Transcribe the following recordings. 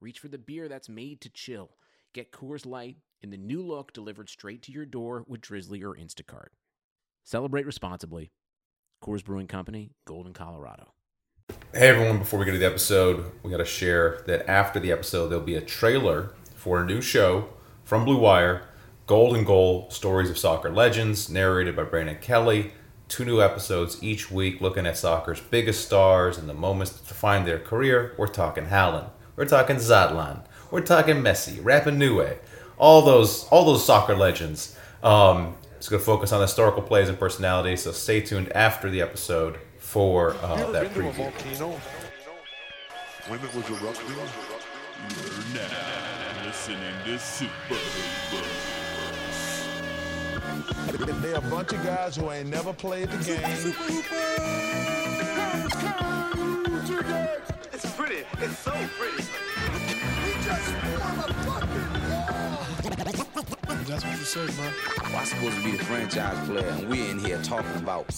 reach for the beer that's made to chill. Get Coors Light in the new look delivered straight to your door with Drizly or Instacart. Celebrate responsibly. Coors Brewing Company, Golden, Colorado. Hey everyone, before we get to the episode, we got to share that after the episode, there'll be a trailer for a new show from Blue Wire Golden Goal Stories of Soccer Legends, narrated by Brandon Kelly. Two new episodes each week looking at soccer's biggest stars and the moments that define their career. We're talking Haaland, we're talking Zlatan, we're talking Messi, Rapa Nui, all those, all those soccer legends. Um, it's going to focus on historical plays and personalities, so stay tuned after the episode for uh, that been to a preview. volcano when it was erupting? You're now listening to Super Hoopers. They're a bunch of guys who ain't never played the game. It's pretty. It's so pretty. That's what you say, bro. I'm supposed to be the franchise player, and we're in here talking about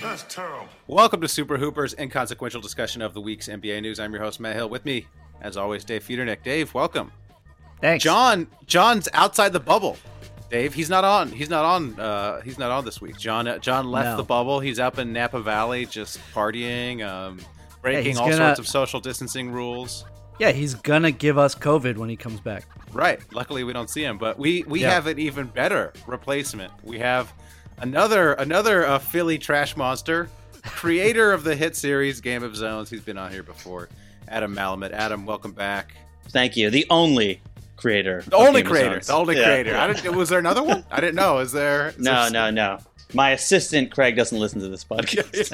That's terrible. Welcome to Super Hoopers, inconsequential discussion of the week's NBA news. I'm your host Matt Hill. With me, as always, Dave Feudernick. Dave, welcome. Thanks. John, John's outside the bubble. Dave, he's not on. He's not on. Uh, he's not on this week. John, uh, John left No. the bubble. He's up in Napa Valley, just partying, um, breaking he's all gonna- sorts of social distancing rules. Yeah, he's gonna give us COVID when he comes back. Right. Luckily, we don't see him, but we we Yeah. have an even better replacement. We have another another uh, Philly trash monster, creator of the hit series Game of Zones. He's been on here before. Adam Malamut. Adam, welcome back. Thank you. The only creator. The only creator. The only Yeah, creator. I didn't, was there another one? I didn't know. Is there? is No, there- no, no. My assistant Craig doesn't listen to this podcast.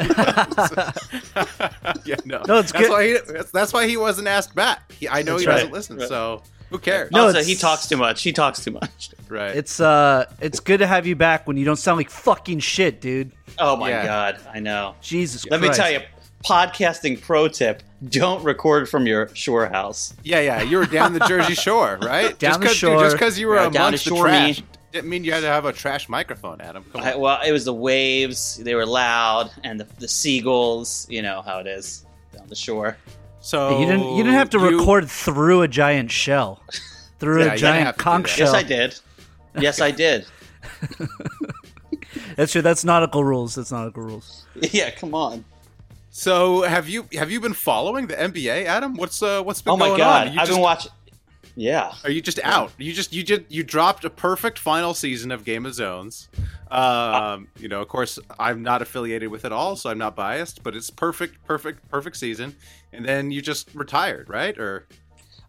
yeah, no. No, it's that's good. Why he, that's, that's why he wasn't asked back. He, I know That's he right. doesn't listen, Right. so who cares? No, also, he talks too much. He talks too much. right. It's uh, it's good to have you back when you don't sound like fucking shit, dude. Oh my Yeah. god, I know. Jesus Let me tell you, podcasting pro tip: don't record from your shore house. Yeah, yeah, you were down the Jersey Shore, right? Down just the 'cause- dude, shore. just because you were Yeah, down amongst to the shore trash me. didn't mean you had to have a trash microphone, Adam. Come on. I, well, it was the waves; they were loud, and the, the seagulls. You know how it is down the shore. so you didn't. You didn't have to you- record through a giant shell, through Yeah, a giant have conch shell. Yes, I did. Yes, I did. That's true. That's nautical rules. That's nautical rules. yeah, come on. So have you have you been following the NBA, Adam? What's uh what's been Oh my going god, on? You I've just, been watching. Yeah. Are you just out? You just you just you dropped a perfect final season of Game of Zones. Um, you know, of course, I'm not affiliated with it all, so I'm not biased. But it's perfect, perfect, perfect season. And then you just retired, right? Or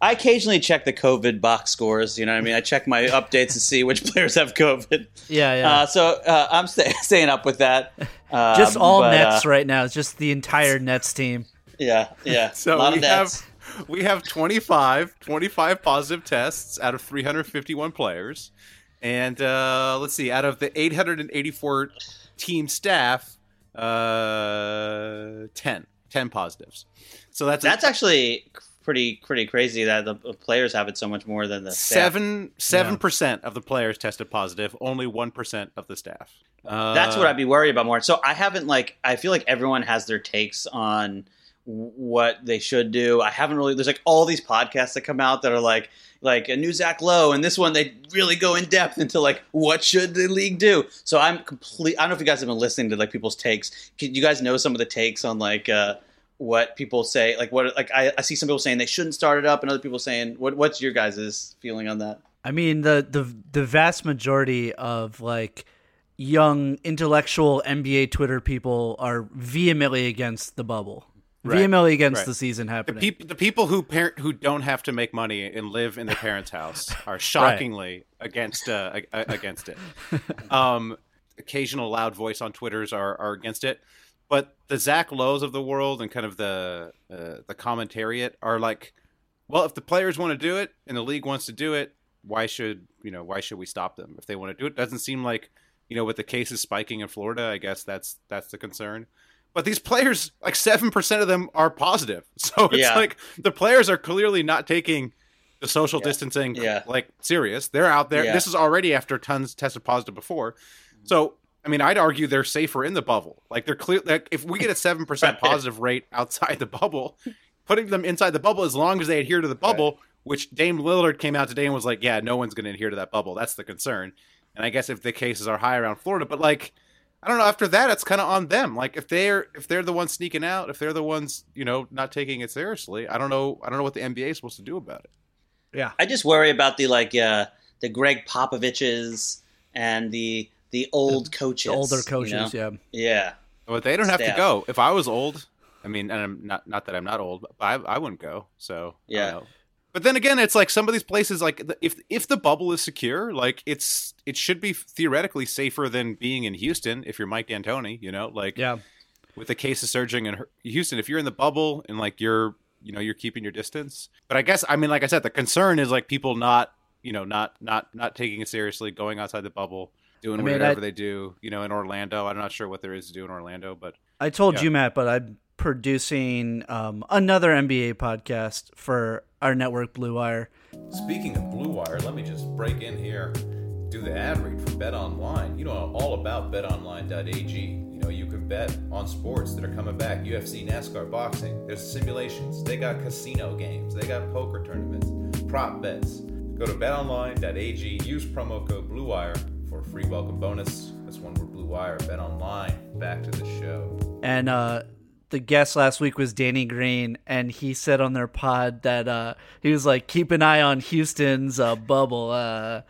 I occasionally check the COVID box scores. You know what I mean? I check my updates to see which players have COVID. Yeah, yeah. Uh, so uh, I'm stay- staying up with that. Um, just all but, Nets uh, right now. It's just the entire Nets team. Yeah, yeah. So a lot we of Nets. have we have 25, 25 positive tests out of 351 players. And uh, let's see, out of the 884 team staff, uh, 10, 10 positives. So that's That's actually pretty pretty crazy that the players have it so much more than the staff. seven seven percent of the players tested positive. Only one percent of the staff. Uh, That's what I'd be worried about more. So I haven't like I feel like everyone has their takes on what they should do. I haven't really. There's like all these podcasts that come out that are like like a new Zach Lowe, and this one they really go in depth into like what should the league do. So I'm complete. I don't know if you guys have been listening to like people's takes. Can you guys know some of the takes on like uh, what people say? Like what like I, I see some people saying they shouldn't start it up, and other people saying what what's your guys' feeling on that? I mean, the the the vast majority of like young intellectual NBA Twitter people are vehemently against the bubble, Right, vehemently against right. the season The, happening. peop- the people who parent who don't have to make money and live in their parents' house are shockingly against uh, a- a- against it. Um, occasional loud voice on Twitters are, are against it, but the Zach Lowe's of the world and kind of the uh, the commentariat are like, well, if the players want to do it and the league wants to do it, why should you know why should we stop them if they want to do it? Doesn't seem like you know with the cases spiking in Florida, I guess that's that's the concern. But these players, like seven percent of them are positive, so it's Yeah. like the players are clearly not taking the social distancing Yeah. like serious. They're out there. Yeah. This is already after tons tested positive before. So I mean, I'd argue they're safer in the bubble. Like they're clear. Like if we get a seven percent positive rate outside the bubble, putting them inside the bubble as long as they adhere to the bubble, which Dame Lillard came out today and was like, "Yeah, no one's going to adhere to that bubble." That's the concern. And I guess if the cases are high around Florida, but like. I don't know. After that, it's kind of on them. Like if they're if they're the ones sneaking out, if they're the ones you know not taking it seriously, I don't know. I don't know what the NBA is supposed to do about it. Yeah. I just worry about the like uh, the Gregg Popoviches and the the old coaches, The older you coaches, know? yeah. yeah. But they don't have to go. If I was old, I mean, and I'm not not that I'm not old, but I I wouldn't go. So Yeah. But then again, it's like some of these places, like if if the bubble is secure, like it's it should be theoretically safer than being in Houston if you're Mike D'Antoni. You know, like Yeah. with the cases surging in Houston, if you're in the bubble and like you're you know you're keeping your distance. But I guess I mean, like I said, the concern is like people not you know not not not taking it seriously, going outside the bubble. Doing I mean, whatever I- they do, you know, in Orlando. I'm not sure what there is to do in Orlando, but I told Yeah. you, Matt, but I'm producing um, another NBA podcast for our network, Blue Wire. Speaking of Blue Wire, let me just break in here, do the ad read for Bet Online. You know all about BetOnline.ag. You know you can bet on sports that are coming back: UFC, NASCAR, boxing. There's simulations. They got casino games. They got poker tournaments, prop bets. Go to BetOnline.ag. Use promo code Blue Wire for a free welcome bonus. That's one word Blue Wire. Bet Online. Back to the show. And uh, the guest last week was Danny Green, and he said on their pod that uh, he was like, "Keep an eye on Houston's uh, bubble." Uh,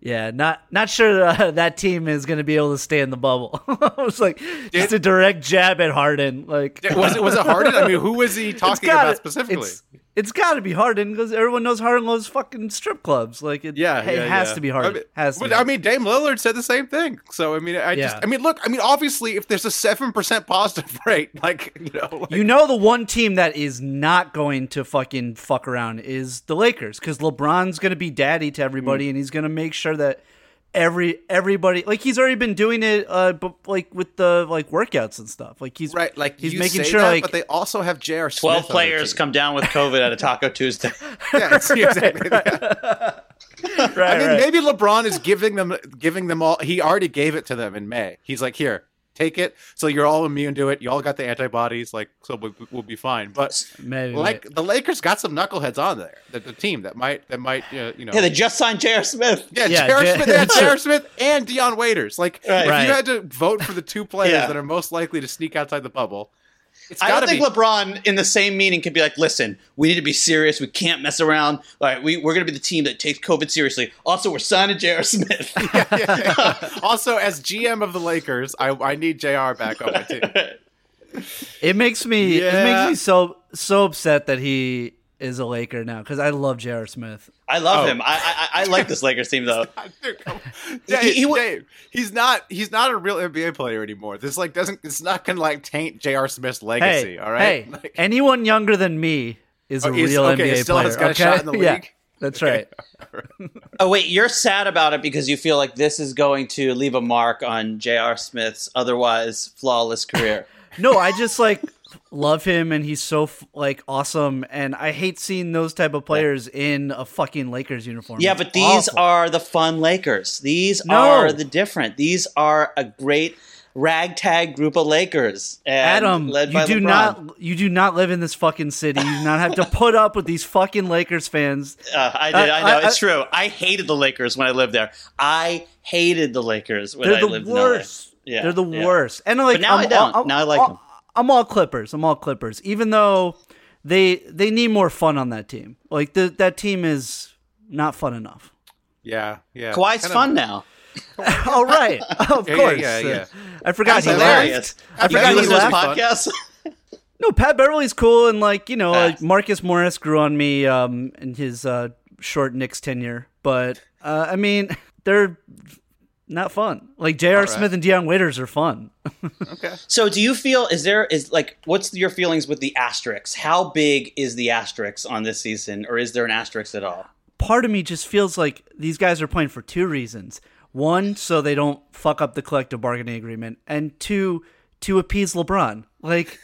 yeah, not not sure uh, that team is going to be able to stay in the bubble. I was like, just a direct jab at Harden. Like, was it was it Harden? I mean, who was he talking gotta- about specifically? It's, it's got to be Harden because everyone knows Harden loves fucking strip clubs. Like, it, Yeah, it yeah, has yeah. to be I Harden. mean, has to but. I mean, Dame Lillard said the same thing. So I mean, I just, I mean, look, I mean, obviously, if there's a seven percent positive rate, like you know, like, you know, the one team that is not going to fucking fuck around is the Lakers because LeBron's going to be daddy to Mm. everybody, and he's going to make sure that every everybody like he's already been doing it, uh, but like with the like workouts and stuff. Like he's right, like he's you making say sure that, like but they also have J.R. Smith. Twelve on their players come down with COVID at a Taco Tuesday. Yeah, it's, exactly. yeah. right, I mean, right. maybe LeBron is giving them, giving them all. He already gave it to them in May. He's like, here, take it. So you're all immune to it. You all got the antibodies. Like, so we'll, we'll be fine. But Maybe, like the Lakers got some knuckleheads on there. The, the team that might, that might, uh, you know, yeah, they just signed J.R. Smith. Yeah, Yeah, J.R. J- Smith, they had J.R. Smith and Dion Waiters. Like, Right. if Right. you had to vote for the two players Yeah. that are most likely to sneak outside the bubble, it's I don't think be. LeBron in the same meeting could be like, "Listen, we need to be serious. We can't mess around. All right, we, we're going to be the team that takes COVID seriously. Also, we're signing J.R. Smith." also, as GM of the Lakers, I, I need Jr. back on my team. it makes me it makes me so so upset that he is a Laker now because I love J.R. Smith. I love Oh. him. I, I I like this Lakers team though. Dude. Dave, He- he Dave, he's not he's not a real NBA player anymore. This like doesn't it's not gonna like taint J.R. Smith's legacy. Hey, all right, hey, Like- anyone younger than me is Oh, a real okay, NBA still player. has got a shot in the Yeah, league? that's right. Oh wait, you're sad about it because you feel like this is going to leave a mark on J.R. Smith's otherwise flawless career. No, I just like love him and he's so like awesome and I hate seeing those type of players in a fucking Lakers uniform. Yeah, but these awful. are the fun Lakers. These No. are the different. These are a great ragtag group of Lakers. And Adam, led you do LeBron. not you do not live in this fucking city. You do not have to put up with these fucking Lakers fans. Uh, I uh, did. I, I- know I- it's uh, true. I hated the Lakers when I lived there. I hated the Lakers when They're I the lived worst. in LA. Yeah, They're the yeah. worst. And like But now I'm, I don't. I'm- Now I like I'm- them. I'm all Clippers. I'm all Clippers. Even though they they need more fun on that team. Like the, that team is not fun enough. yeah, yeah. Kawhi's Kind of- fun now. All right, of Yeah, yeah, course. yeah, yeah. I forgot That's he hilarious. left. I forgot he listen to this left. podcast. No, Pat Beverley's cool, and like you know, like Marcus Morris grew on me um, in his uh, short Knicks tenure. But uh, I mean, they're not fun. Like J.R. right. Smith and Dion Waiters are fun. Okay. So, do you feel is there is like what's your feelings with the asterisks? How big is the asterisks on this season, or is there an asterisk at all? Part of me just feels like these guys are playing for two reasons. One, so they don't fuck up the collective bargaining agreement, and two, to appease LeBron. Like,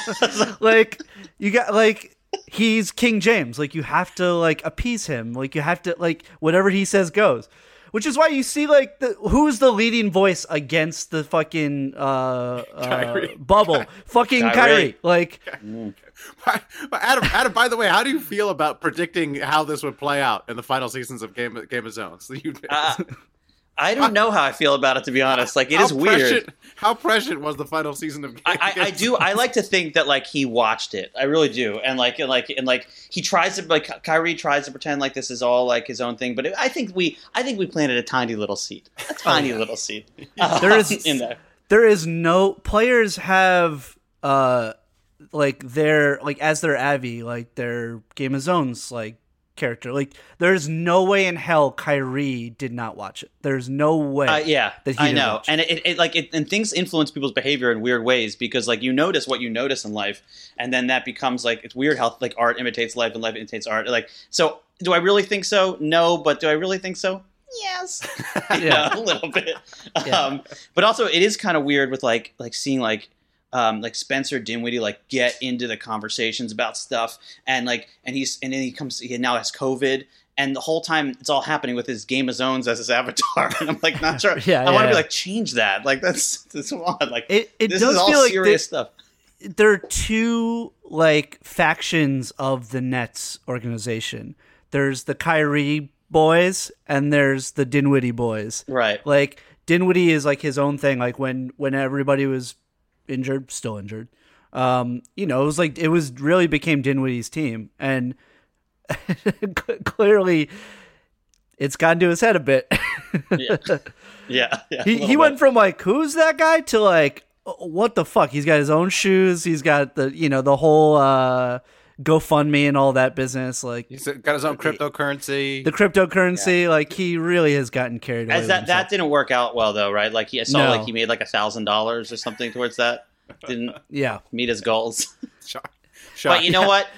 like you got like he's King James. Like you have to like appease him. Like you have to like whatever he says goes. Which is why you see like the who's the leading voice against the fucking uh, uh Kyrie. bubble? fucking Kyrie. Kyrie. Like Adam, Adam. By the way, how do you feel about predicting how this would play out in the final seasons of Game Game of Zones? Uh, I don't know how I feel about it to be honest. Like it how is weird. prescient- How prescient was the final season of Game, I, I, I do. I like to think that like he watched it. I really do, and like and like and like he tries to like Kyrie tries to pretend like this is all like his own thing. But I think we I think we planted a tiny little seed, a tiny little seed. There is- in there. there is no players have uh like their like as their Avi like their Game of Zones like character like there's no way in hell Kyrie did not watch it. There's no way. Uh, yeah, that he I know, and it, it like it, and things influence people's behavior in weird ways because like you notice what you notice in life, and then that becomes like it's weird how like art imitates life and life imitates art. Like, so do I really think so? No, but do I really think so? Yes, yeah, a little bit. Yeah. Um, but also, it is kind of weird with like like seeing like um, like Spencer Dinwiddie like get into the conversations about stuff and like and he's and then he comes he now has COVID and the whole time it's all happening with his Game of Zones as his avatar and I'm like not sure Yeah, I want to yeah. be like change that like that's that's odd like It- it this does is all feel like serious the- stuff there are two like factions of the Nets organization. There's the Kyrie boys and there's the Dinwiddie boys. right Like Dinwiddie is like his own thing. Like when when everybody was injured, still injured. Um, you know, it was like it was really became Dinwiddie's team, and clearly, it's gotten to his head a bit. yeah yeah, yeah he he bit. went from like who's that guy to like "Oh, what the fuck? He's got his own shoes. He's got the you know the whole uh, GoFundMe and all that business. Like He's got his own cryptocurrency. the cryptocurrency. Like he really has gotten carried away. as that himself. that didn't work out well though right like he I saw No. like he made like a thousand dollars or something towards that didn't yeah. meet his goals Shock. But you know Yeah. what?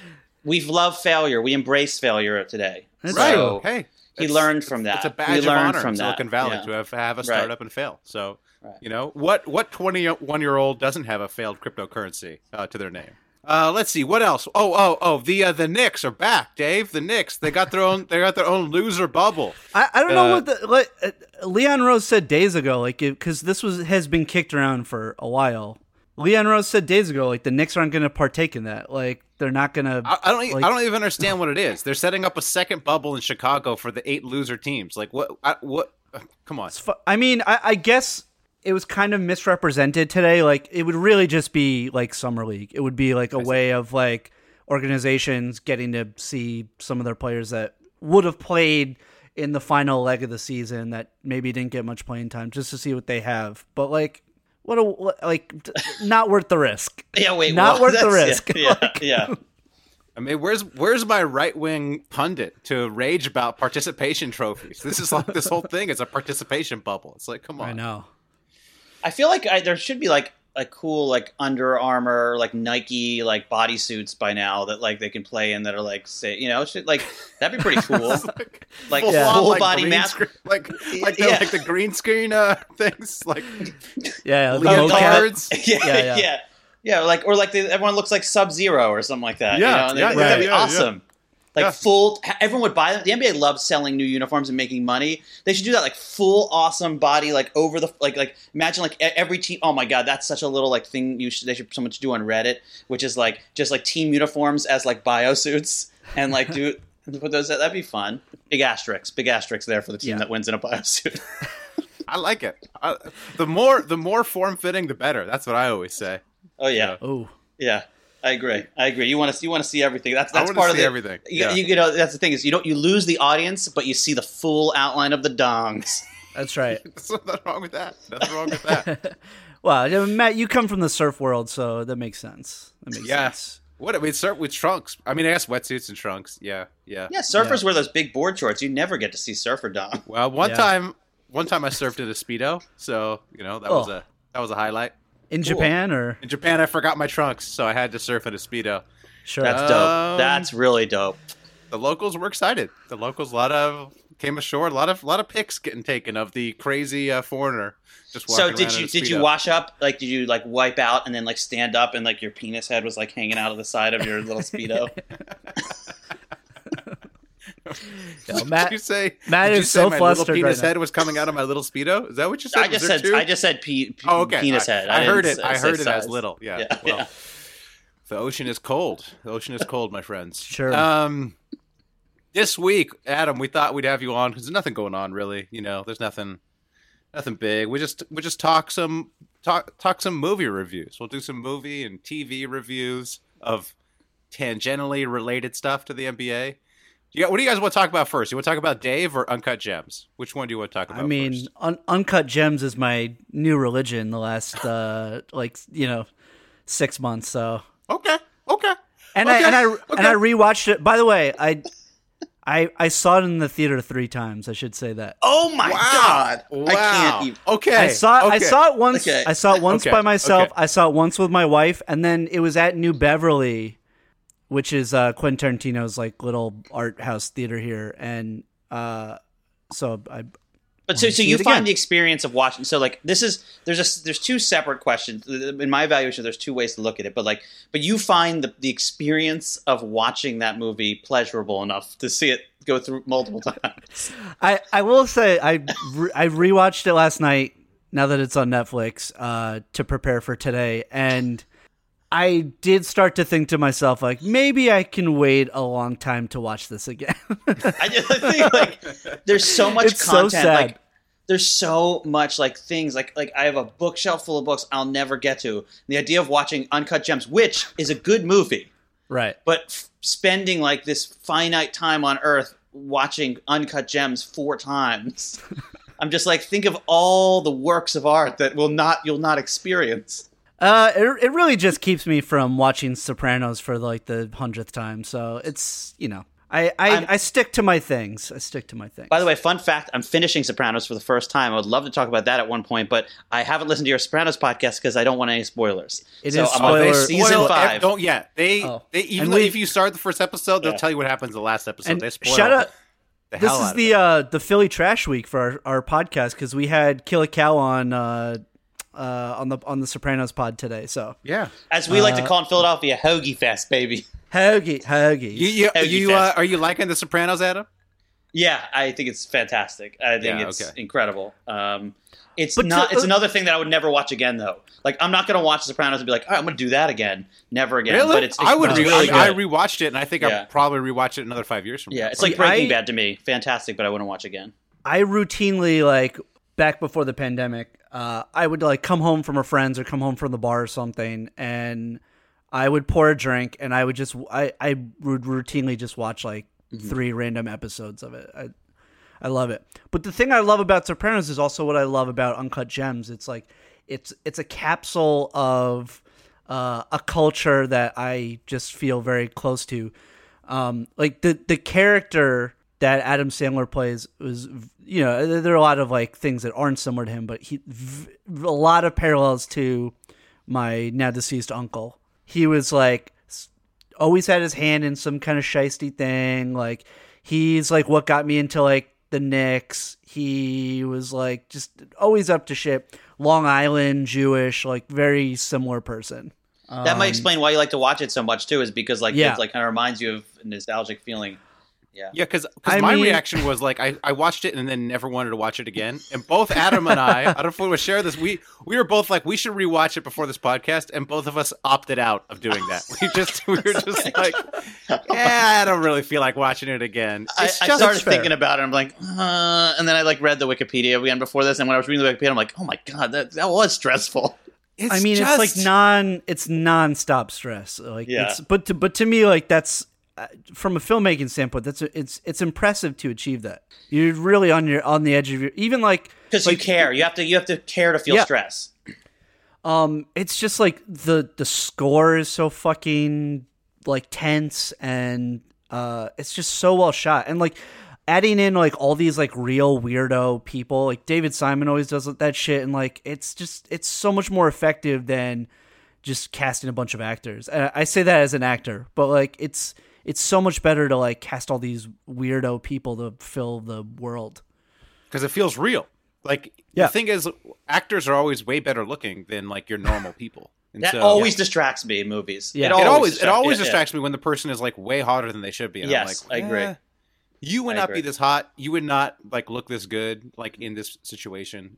We've loved failure. We embrace failure today. That's Right. true. Hey, He it's- learned from that. It's a We badge of learned honor from in that. Silicon Valley Yeah. to have, have a Right. startup and fail. So, Right. you know what? What twenty-one year old doesn't have a failed cryptocurrency uh, to their name? Uh, let's see what else. Oh, oh, oh! The uh, the Knicks are back, Dave. The Knicks they got their own they got their own loser bubble. I, I don't know Uh, what the like, uh, Leon Rose said days ago, like because this was has been kicked around for a while. Leon Rose said days ago, like the Knicks aren't going to partake in that. Like they're not going to. I, I don't. Like- I don't even understand what it is. They're setting up a second bubble in Chicago for the eight loser teams. Like what? I, what? uh, Come on. I mean, I, I guess it was kind of misrepresented today. Like it would really just be like summer league. It would be like a way of like organizations getting to see some of their players that would have played in the final leg of the season that maybe didn't get much playing time, just to see what they have. But like, what a like, not worth the risk. Yeah, wait, not what? worth the That's- risk. Yeah, Like- yeah. I mean, where's where's my right wing pundit to rage about participation trophies? This is like this whole thing is a participation bubble. It's like, come on. I know. I feel like I, there should be like a cool like Under Armour, like Nike, like bodysuits by now that like they can play in that are like say you know should, like that'd be pretty cool. like Full, Yeah. full like, body mask. screen- like like the, Yeah. like the green screen uh things, like Yeah, the cards. yeah, Yeah, yeah, yeah. yeah, Like or like the, everyone looks like Sub Zero or something like that. Yeah, you know? yeah, that'd be yeah, yeah. awesome. Like Yeah. full, everyone would buy them. The NBA loves selling new uniforms and making money. They should do that, like full, awesome body, like over the, like, like imagine like every team. Oh my god, that's such a little like thing you should they should someone should do on Reddit, which is like just like team uniforms as like biosuits and like do put those. That'd be fun. Big asterisks, big asterisks there for the team Yeah. that wins in a biosuit. I like it. I, the more the more form fitting, the better. That's what I always say. oh yeah, Oh, yeah. I agree. I agree. You want to you want to see everything. That's I that's wanna part of the, everything. You, Yeah. you, you uh, know that's the thing is you don't you lose the audience, but you see the full outline of the dongs. that's right. There's nothing wrong with that. Nothing wrong with that. Well, Matt, you come from the surf world, so that makes sense. That makes Yeah. sense. What I mean, surf with trunks. I mean, I guess wetsuits and trunks. Yeah, yeah. Yeah, surfers wear those big board shorts. You never get to see surfer dong. Well, one Yeah. time one time I surfed in a speedo, so you know that was Oh. a that was a highlight. In Japan or In Japan, I forgot my trunks, so I had to surf in a speedo. sure. That's dope. Um, That's really dope. The locals were excited. The locals, a lot of came ashore, a lot of a lot of pics getting taken of the crazy uh, foreigner just So did you did you Speedo. wash up? Like did you like wipe out and then like stand up and like your penis head was like hanging out of the side of your little speedo? Yo, Did Matt, you say Matt did you is say so my flustered little penis right now. head was coming out of my little speedo? Is that what you said? I just said two? I just said pe- pe- Oh, okay. penis I, head. I, didn't heard it. I heard it as little. Yeah. Yeah, well, yeah. The ocean is cold. The ocean is cold, my friends. Sure. Um, this week, Adam, we thought we'd have you on because there's nothing going on really. You know, there's nothing, nothing big. We just we just talk some talk talk some movie reviews. We'll do some movie and TV reviews of tangentially related stuff to the NBA. You got, what do you guys want to talk about first? You want to talk about Dave or Uncut Gems? Which one do you want to talk about? I mean, first? un- uncut gems is my new religion. The last uh, like you know six months. So okay, okay. and Okay, I and I okay. and I rewatched it. By the way, I I I saw it in the theater three times. I should say that. Oh my god! Wow. I can't even. Okay, I saw I saw it once. Okay. I saw it once Okay, by myself. okay. I saw it once with my wife, and then it was at New Beverly, which is uh, Quentin Tarantino's like little art house theater here, and uh, so I But so, so you find again. the experience of watching. So like this is there's a there's two separate questions in my evaluation. There's two ways to look at it, but like but you find the the experience of watching that movie pleasurable enough to see it go through multiple times. I, I will say I re- I rewatched it last night. Now that it's on Netflix, uh, to prepare for today, and I did start to think to myself like maybe I can wait a long time to watch this again. I just think like there's so much It's so content. sad. Like there's so much like things like like I have a bookshelf full of books I'll never get to. The idea of watching Uncut Gems, which is a good movie, right. but f- spending like this finite time on Earth watching Uncut Gems four times. I'm just like think of all the works of art that will not you'll not experience. Uh, it, it really just keeps me from watching Sopranos for like the hundredth time. So it's you know I I, I'm- stick to my things. I stick to my things. By the way, fun fact: I'm finishing Sopranos for the first time. I would love to talk about that at one point, but I haven't listened to your Sopranos podcast because I don't want any spoilers. It so is I'm on spoiler- season Spoil five. Don't yeah. They Oh. they even we- if you start the first episode, they'll Yeah. tell you what happens in the last episode. and they spoil shout out. the This is the uh, the Philly Trash Week for our, our podcast because we had Kill a Cow on uh, uh, on the on the Sopranos pod today. So yeah. As we like to Uh, call in Philadelphia, Hoagie Fest, baby. hoagie hoagie. You you, Hoagie you uh, are you liking the Sopranos, Adam? Yeah, I think it's fantastic. I think Yeah, it's okay. incredible. Um, it's But not. to- it's another thing that I would never watch again, though. Like, I'm not going to watch The Sopranos and be like, "All right, I'm going to do that again." Never again. Really? But it's, it's I would. Re- really I, I rewatched it, and I think Yeah. I'll probably rewatch it another five years from now. yeah, it's like See, Breaking I- Bad to me. Fantastic, but I wouldn't watch again. I routinely like back before the pandemic. Uh, I would like come home from her friends or come home from the bar or something, and I would pour a drink, and I would just I I would routinely just watch like three random episodes of it. I I love it. But the thing I love about Sopranos is also what I love about Uncut Gems. It's like it's it's a capsule of uh, a culture that I just feel very close to. Um, like the the character that Adam Sandler plays was, you know, there- are a lot of like things that aren't similar to him, but he v- a lot of parallels to my now deceased uncle. He was like always had his hand in some kind of shisty thing. Like he's like what got me into like the Knicks. He was like just always up to shit. Long Island Jewish, like very similar person. that might explain why you like to watch it so much too. Is because like Um, Yeah. it like kind of reminds you of a nostalgic feeling. Yeah. Yeah, because my mean- reaction was like I, I watched it and then never wanted to watch it again. And both Adam and I, I don't know if we would share this. We we were both like we should rewatch it before this podcast, and both of us opted out of doing that. We just we were just like, yeah, I don't really feel like watching it again. I, It's I just started fair. thinking about it. I'm like, uh, and then I like read the Wikipedia again before this. And when I was reading the Wikipedia, I'm like, oh my god, that that was stressful. It's I mean, just- it's like non, it's non-stop stress. Like, Yeah. it's, but to, but to me, like that's from a filmmaking standpoint, that's it's it's impressive to achieve that. You're really on your on the edge of your even like Because like, you care. You have to. You have to care to feel Yeah. stress. Um, it's just like the the score is so fucking like tense and uh, it's just so well shot and like adding in like all these like real weirdo people, like David Simon always does that shit, and like it's just it's so much more effective than just casting a bunch of actors. And I say that as an actor, but like it's it's so much better to like cast all these weirdo people to fill the world. because it feels real. Like Yeah. the thing is, actors are always way better looking than like your normal people. And That so- always distracts me in movies. Yeah. it always it distract- always yeah, yeah. distracts me when the person is like way hotter than they should be. And Yes, I'm like, I agree. "Eh, You would I not agree. be this hot. You would not like look this good like in this situation.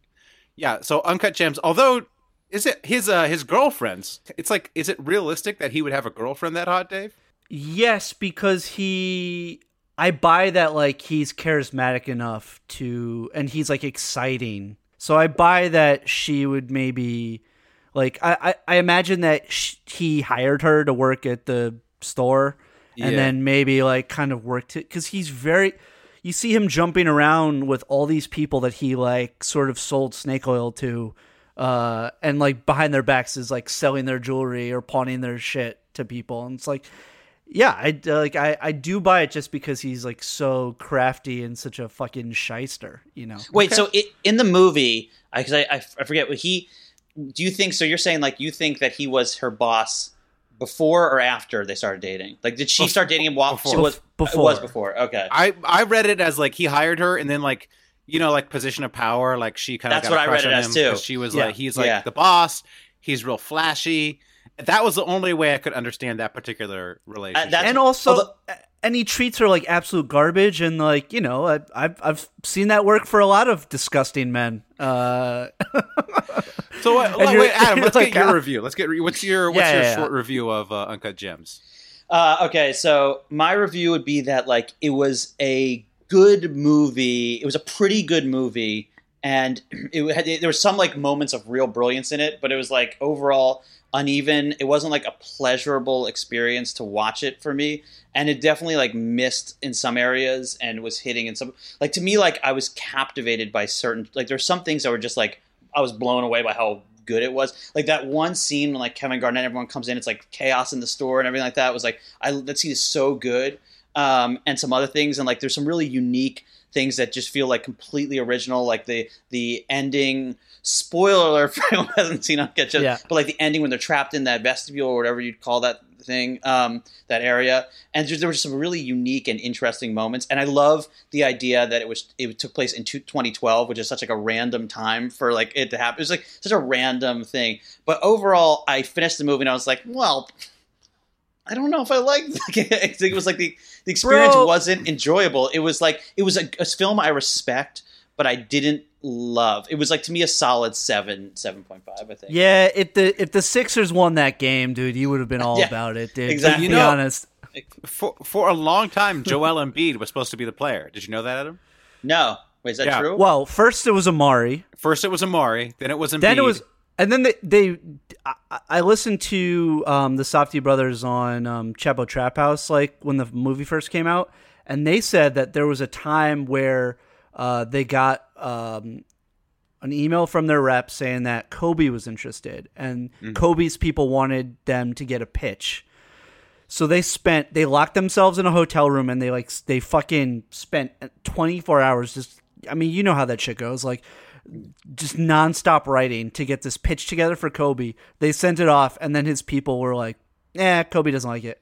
Yeah. So uncut gems. Although is it his uh his girlfriends? It's like is it realistic that he would have a girlfriend that hot, Dave? Yes, because he I buy that like he's charismatic enough to and he's like exciting. So I buy that she would maybe like I I, I imagine that sh- he hired her to work at the store and Yeah. then maybe like kind of worked it cuz he's very you see him jumping around with all these people that he like sort of sold snake oil to uh and like behind their backs is like selling their jewelry or pawning their shit to people and it's like yeah, I like I, I do buy it just because he's like so crafty and such a fucking shyster, you know. Wait, so it, in the movie, because I, I, I forget what he. Do you think so? You're saying like you think that he was her boss before or after they started dating? Like, did she start dating him while she Before. was Before. It was before. Okay, I I read it as like he hired her and then like you know like position of power like she kind of That's got what a I crush read it on as, him too. 'cause she was Yeah. like he's like Yeah. the boss he's real flashy that was the only way I could understand that particular relationship that's- And also Although- and he treats her like absolute garbage and like, you know, I I've I've seen that work for a lot of disgusting men. Uh so what, and wait Adam let's like, get your uh, review let's get what's your what's Yeah, your yeah, short yeah. review of uh, Uncut Gems Uh, okay, so my review would be that like it was a good movie. It was a pretty good movie, and it had there was some like moments of real brilliance in it, but it was like overall uneven. It wasn't like a pleasurable experience to watch it for me, and it definitely like missed in some areas and was hitting in some like to me like I was captivated by certain like there's some things that were just like I was blown away by how good it was. Like that one scene when like Kevin Garnett, everyone comes in, it's like chaos in the store and everything like that. It was like I that scene is so good. Um, and some other things, and like there's some really unique things that just feel like completely original, like the the ending. Spoiler alert for anyone who hasn't seen Uncut Gems, Yeah. but like the ending when they're trapped in that vestibule or whatever you'd call that thing, um, that area, and there, there were some really unique and interesting moments. And I love the idea that it was it took place in 2012, which is such like a random time for like it to happen. It was like such a random thing. But overall, I finished the movie and I was like, well, I don't know if I liked. I think it was like the the experience Bro. wasn't enjoyable. It was like it was a, a film I respect, but I didn't love. It was like to me a solid seven seven point five. I think. yeah, if the if the Sixers won that game, dude, you would have been all Yeah, about it, dude. exactly. To be You know- honest. for for a long time Joel Embiid was supposed to be the player did you know that Adam No, wait, is that Yeah. true? Well, first it was Amar'e. first it was Amar'e then it was Embiid Then it was, and then they, they I, I listened to um, the Safdie Brothers on um, Chapo Trap House, like when the movie first came out, and they said that there was a time where uh, they got um, an email from their rep saying that Kobe was interested, and Kobe's people wanted them to get a pitch. So they spent they locked themselves in a hotel room and they like they fucking spent 24 hours just I mean you know how that shit goes. Like just nonstop writing to get this pitch together for Kobe. They sent it off and then his people were like, "Eh, Kobe doesn't like it."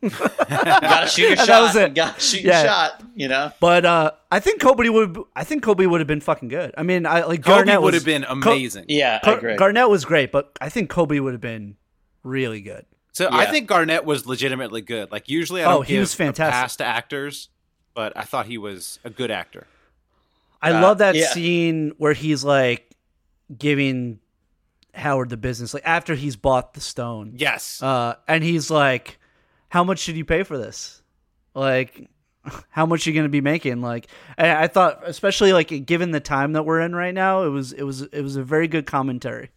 gotta shoot your And that shot. was it. You gotta shoot Yeah. your shot. You know. But uh I think Kobe would I think Kobe would have been fucking good. I mean, I like Kobe Garnett would have been Ko- amazing Yeah, I agree. Garnett was great, but I think Kobe would have been really good. So I think Garnett was legitimately good. Like usually I Oh, don't he give was a fantastic. pass to actors, but I thought he was a good actor. I Uh, love that yeah. scene where he's like giving Howard the business, like after he's bought the stone. Yes. Uh, and he's like, "How much should you pay for this? Like, how much are you going to be making?" Like, and I thought, especially like given the time that we're in right now, it was it was it was a very good commentary,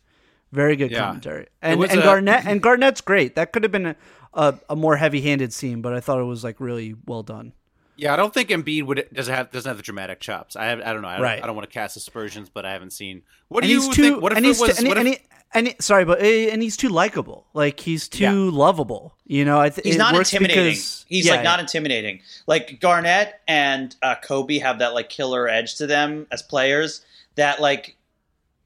very good Yeah. commentary. And and a- Garnett and Garnett's great. That could have been a, a, a more heavy handed scene, but I thought it was like really well done. Yeah, I don't think Embiid would doesn't have doesn't have the dramatic chops. I have, I don't know. I don't, Right. I don't want to cast aspersions, but I haven't seen. What do and you too, think? What if and it he's was? too, and, he- what and, if- he- and he- sorry, but eh, and he's too likable. Like he's too lovable. You know, I th- He's not intimidating. because- He's yeah, like not intimidating. Like Garnett and uh, Kobe have that like killer edge to them as players that like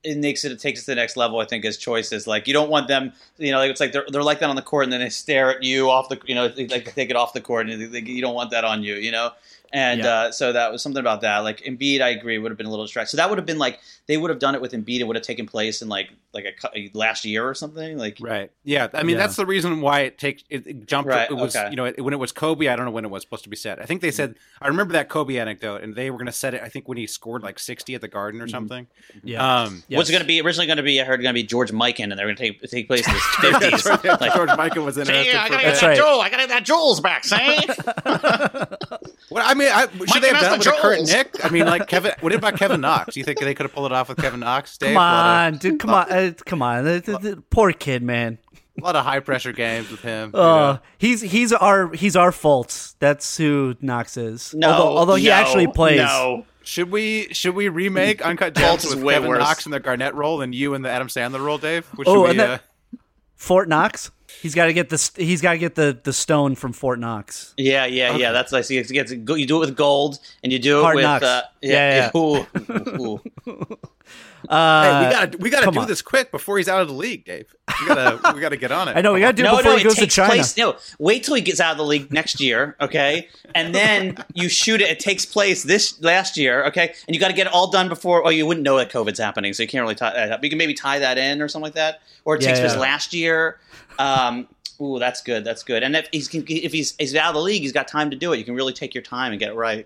it makes it it takes it to the next level. I think as choices, like you don't want them. You know, like it's like they're they're like that on the court, and then they stare at you off the. You know, like they take it off the court, and they, you don't want that on you. You know. And Yeah. uh, so that was something about that. Like Embiid, I agree, would have been a little distracted. So that would have been like they would have done it with Embiid. It would have taken place in like like a, cou- last year or something. Like Right. Yeah. I mean, Yeah. that's the reason why it takes it, it jumped. Right, It was okay. you know it, when it was Kobe. I don't know when it was supposed to be set. I think they said I remember that Kobe anecdote, and they were going to set it. I think when he scored like sixty at the Garden or something. Yeah. Um, Yes. What's it going to be? Originally going to be, I heard, going to be George Mikan, and they're going to take take place in the fifties. Like, George Michael was interested. Yeah, I gotta get that right. jewel. I gotta get that jewels back, say. Well, I mean, I, should Mikey they have done it the with a Kurt. Nick? I mean, like Kevin. What about Kevin Knox? You think they could have pulled it off with Kevin Knox? Dave? Come A lot on, dude. Come on. Uh, come on. The, the- the poor kid, man. a lot of high pressure games with him. you Uh, know. he's he's our he's our fault. That's who Knox is. no, although, although he no, actually plays. No, Should we should we remake Uncut Fultz Gems with way Kevin worse. Knox in the Garnett role and you in the Adam Sandler role, Dave? Which Oh, should we, and that- uh, Fort Knox. He's got to get the he's got to get the the stone from Fort Knox. yeah, yeah, yeah. That's I see. It gets you do it with gold, and you do it Hard with knocks. uh, Yeah, yeah. Ooh, ooh, ooh. Uh, hey, we gotta we gotta do on. this quick before he's out of the league, Dave. We gotta we gotta get on it. I know we got to do it no, before no, he it goes to China. place. No, wait till he gets out of the league next year, okay? And then you shoot it. It takes place this last year, okay? And you got to get it all done before. Oh, you wouldn't know that COVID's happening, so you can't really tie that up. You can maybe tie that in or something like that, or it Yeah, takes place last year. Um, ooh, that's good. That's good. And if he's if he's he's out of the league, he's got time to do it. You can really take your time and get it right.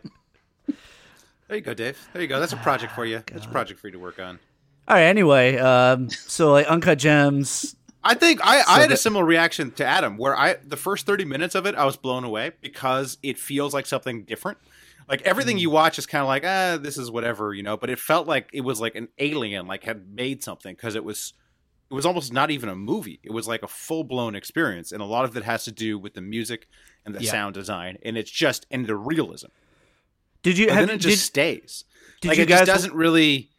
There you go, Dave. There you go. That's a project for you. That's a project for you to work on. All right. Anyway, um, so like Uncut Gems. I think I, I had a similar reaction to Adam, where I the first thirty minutes of it I was blown away because it feels like something different. Like everything you watch is kind of like, ah, this is whatever, you know. But it felt like it was like an alien, like had made something because it was, it was almost not even a movie. It was like a full blown experience, and a lot of it has to do with the music and the Yeah. sound design, and it's just and the realism. Did you And have? then it did, just stays. did like you it just doesn't really.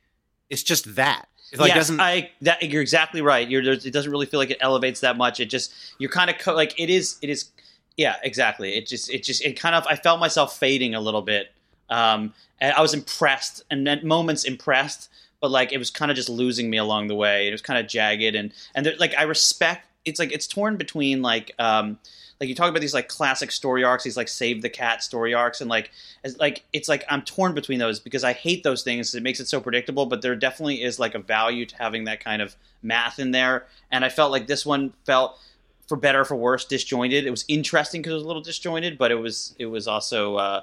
It's just that. It like yes, doesn't. I that you're exactly right. You're it doesn't really feel like it elevates that much. It just you're kind of co- like it is. It is. Yeah, exactly. It just it just it kind of I felt myself fading a little bit. Um, and I was impressed, and at moments impressed, but like it was kind of just losing me along the way. It was kind of jagged, and and like I respect. It's like it's torn between like um like you talk about these like classic story arcs, these like save the cat story arcs, and like as like it's like I'm torn between those because I hate those things. It makes it so predictable, but there definitely is like a value to having that kind of math in there. And I felt like this one felt for better or for worse disjointed. It was interesting because it was a little disjointed, but it was it was also uh,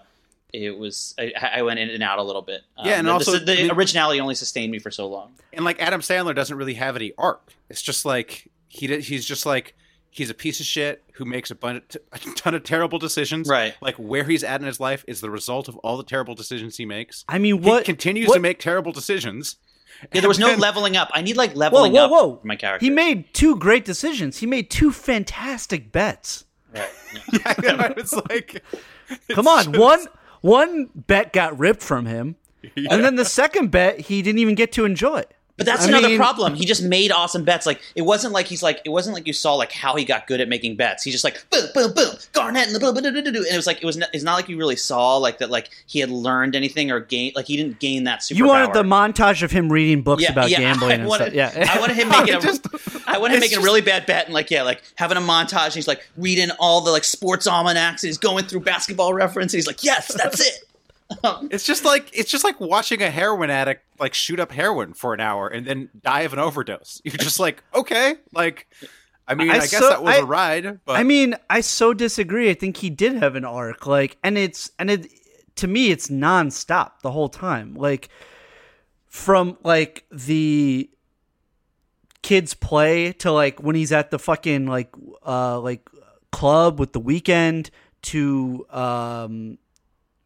it was I, I went in and out a little bit. Um, Yeah, and the, also- the, the I mean- originality only sustained me for so long. and like Adam Sandler doesn't really have any arc. It's just like he did, he's just like he's a piece of shit who makes a, bunch, a ton of terrible decisions. Right. Like where he's at in his life is the result of all the terrible decisions he makes. I mean, He what continues what- to make terrible decisions. Yeah, there was no leveling up. I need like Whoa, leveling whoa, up whoa! for my character. He made two great decisions. He made two fantastic bets. right. Yeah, I know, it's like Come on, one one bet got ripped from him, and then the second bet he didn't even get to enjoy. But that's I another mean- problem. He just made awesome bets. Like it wasn't like he's like it wasn't like you saw like how he got good at making bets. He just like boom, boom, boom, Garnett and the boom, boom, boom, boom, boom, and it was like it was. Not, it's not like you really saw like that. Like he had learned anything or gained. Like he didn't gain that superpower. You wanted the montage of him reading books yeah, about yeah, gambling I and wanted, stuff. Yeah, I wanted him making a. Just- I wanted him making a just- really bad bet and like yeah, like having a montage. And he's like reading all the like sports almanacs. And he's going through basketball reference. And he's like, yes, that's it. it's just like it's just like watching a heroin addict like shoot up heroin for an hour and then die of an overdose. You're just like, okay, like I mean, I I, guess so- that was I- a ride, but I mean, I so disagree. I think he did have an arc, like, and it's and it to me, it's nonstop the whole time. Like from like the kids play to like when he's at the fucking like uh like club with the Weeknd to um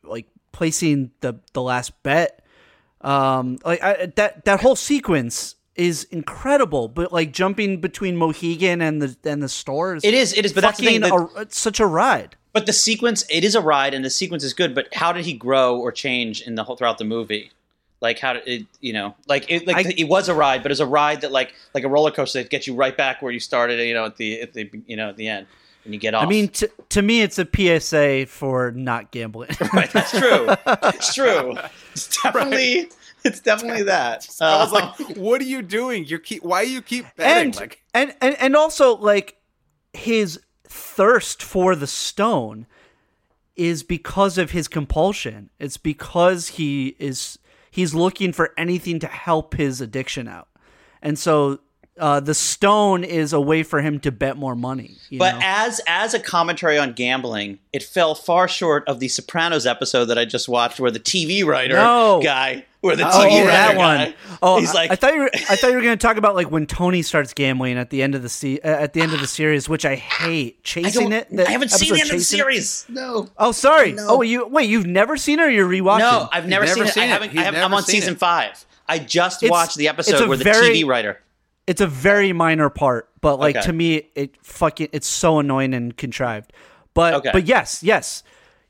like placing the the last bet um like I, that that whole sequence is incredible but like jumping between mohegan and the and the stores It is, it is, but that's the thing, a, it's such a ride But the sequence, it is a ride, and the sequence is good. But how did he grow or change in the whole throughout the movie? Like how did it, you know, like it, like I- it was a ride, but it's a ride that like like a roller coaster that gets you right back where you started, you know, at the at the you know at the end when you get off. I mean, t- to me, it's a PSA for not gambling. right, that's true. It's true. It's definitely it's definitely that. I was Uh, like, "What are you doing? You keep why you keep betting?" and, like, and and and also like his thirst for the stone is because of his compulsion. It's because he is he's looking for anything to help his addiction out, and so uh, the stone is a way for him to bet more money. You But know? as as a commentary on gambling, it fell far short of the Sopranos episode that I just watched, where the TV writer No. guy, where the Oh, TV writer that guy, one. Oh, he's I- like, I, thought you were. I thought you were going to talk about like when Tony starts gambling at the end of the se- uh, at the end of the series, which I hate. Chasing don't, it. I haven't seen the end of the Chasing It? series. No, Oh, sorry. Oh, you wait. You've never seen it, or you're rewatching? no, I've never, never seen, it. seen I it. haven't. He's I haven't I'm on season it. five. I just It's- watched the episode where the very- TV writer. It's a very minor part, but like Okay. to me, it fucking it's so annoying and contrived. But Okay. but yes, yes,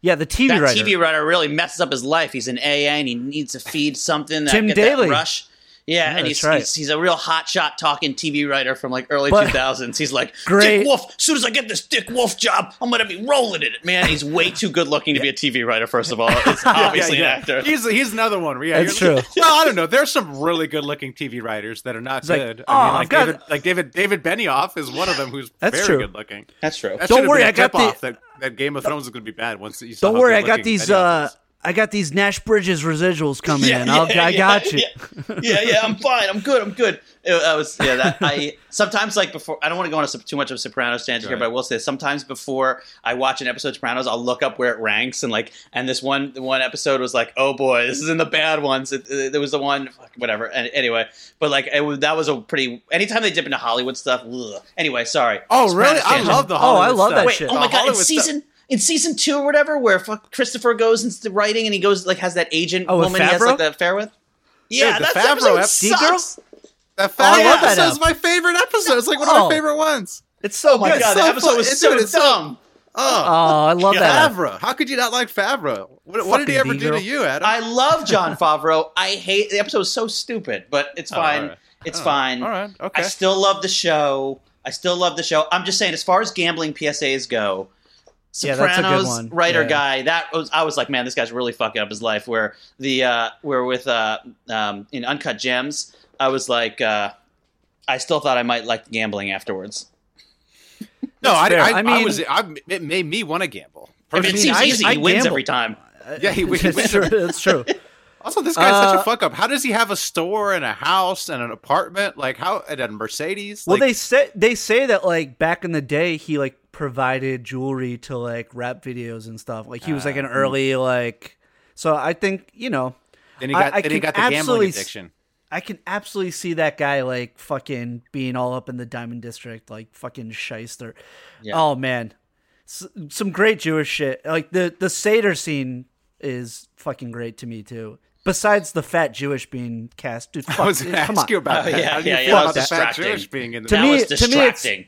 yeah. The TV That writer. TV writer really messes up his life. He's an AA and he needs to feed something. That, Tim get Daly. That rush. Yeah, and he's, right. he's he's a real hotshot talking TV writer from like early two thousands. He's like Great. Dick Wolf. As soon as I get this Dick Wolf job, I'm gonna be rolling in it. Man, he's way too good looking to be a TV writer. First of all, it's obviously yeah, an actor. He's he's another one. Yeah, That's you're- true. Well, I don't know. There's some really good looking TV writers that are not like, good. "Oh, I mean, like David, like David David Benioff is one of them who's That's very true. good looking. That's true. That Don't worry, been a I got the- that, that Game of Thrones is going to be bad once you saw Don't worry, I got these. Benioff uh is. I got these Nash Bridges residuals coming Yeah, in. I'll, yeah, I yeah, got you. Yeah, yeah, yeah, I'm fine. I'm good. I'm good. It, I was yeah. That I sometimes like before. I don't want to go on a, too much of a Sopranos tangent here, but I will say sometimes before I watch an episode of Sopranos, I'll look up where it ranks and like. And this one one episode was like, oh boy, this is in the bad ones. It, it, there was the one, whatever. And anyway, but like it that was a pretty. Anytime they dip into Hollywood stuff, ugh. anyway, sorry. Oh, Sopranos really? I love the Oh, I love stuff. that Wait, shit. oh my The god! In Hollywood stuff- season in season two or whatever, where fuck Christopher goes into writing and he goes like has that agent Oh, woman he has like the affair with. Yeah, the that Favreau episode ep- D-Girl? sucks. That Oh, Favreau love that episode is my favorite episode. It's like one of Oh. my favorite ones. It's so Oh my good. god, so the episode fun. was so dude, it's so- dumb. Oh, Oh, I love that. Favreau. How could you not like Favreau? What, what did he ever do D-girl. to you, Adam? I love Jon Favreau. I hate the episode was so stupid, but it's Oh, fine. alright. It's Oh, fine. all right, okay. I still love the show. I still love the show. I'm just saying, as far as gambling PSAs go, Yeah, that's a good Sopranos one. writer Yeah. guy. That was I was like, man, this guy's really fucking up his life. Where the uh, where with uh, um, in Uncut Gems, I was like, uh, I still thought I might like gambling afterwards. no, I, fair. I, I I, mean- was. I, it made me want to gamble. I mean, it seems I- easy. I he wins gamble. every time. Yeah, he, he That's wins. true. That's true. Also, this guy's such Uh, a fuck up. How does he have a store and a house and an apartment? Like how and a Mercedes? Well, Like, they say they say that like back in the day, he like provided jewelry to like rap videos and stuff. Like he was like an ah. early like. So I think you know, then he got I then he got the gambling addiction. I can absolutely see that guy like fucking being all up in the Diamond District, like fucking shyster. Yeah. Oh man, S- some great Jewish shit. Like the the Seder scene is fucking great to me too. Besides the fat Jewish being cast, dude, fuck, I was going to come ask on. you about Oh, that. yeah, How do you yeah, feel yeah, about that the was fat distracting. Jewish being in the To that me- was to me, it's- distracting.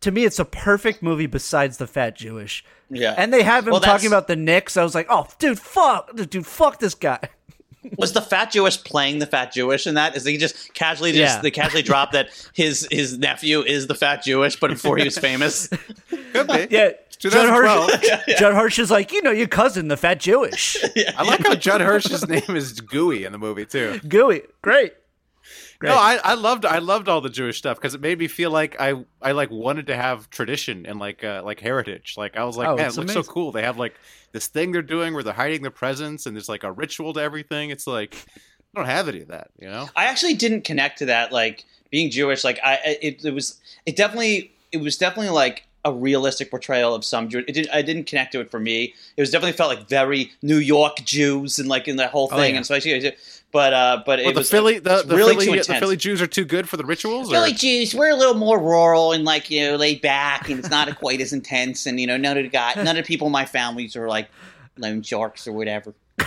To me, it's a perfect movie besides the fat Jewish. Yeah. And they have him Well, talking about the Knicks. I was like, oh, dude, fuck, dude, fuck this guy. was the fat Jewish playing the fat Jewish in that? Is he just casually just Yeah. they casually dropped that his his nephew is the fat Jewish, but before he was famous? Could be. Yeah, Judd 2012. Hirsch. Judd Hirsch is like, you know, your cousin, the fat Jewish, yeah, I like how Judd Hirsch's name is Gooey in the movie too. gooey, great. Great. No, I, I loved I loved all the Jewish stuff because it made me feel like I I like wanted to have tradition and like uh, like heritage. Like I was like, Oh, man, it looks amazing. so cool. They have like this thing they're doing where they're hiding their presents and there's like a ritual to everything. It's like I don't have any of that, you know. I actually didn't connect to that, like being Jewish. Like I, I- it, it was, it definitely, it was definitely like a realistic portrayal of some Jew. It did, I didn't connect to it for me. It was definitely felt like very New York Jews and like in the whole Oh, thing. yeah. And so I, but uh, but Well, the was Philly the, the really Philly too the. Philly Jews are too good for the rituals. Or? Philly Jews, we're a little more rural and like you know laid back, and it's not quite as intense. And you know, none of the guy, none of the people in my families are like loan sharks or whatever.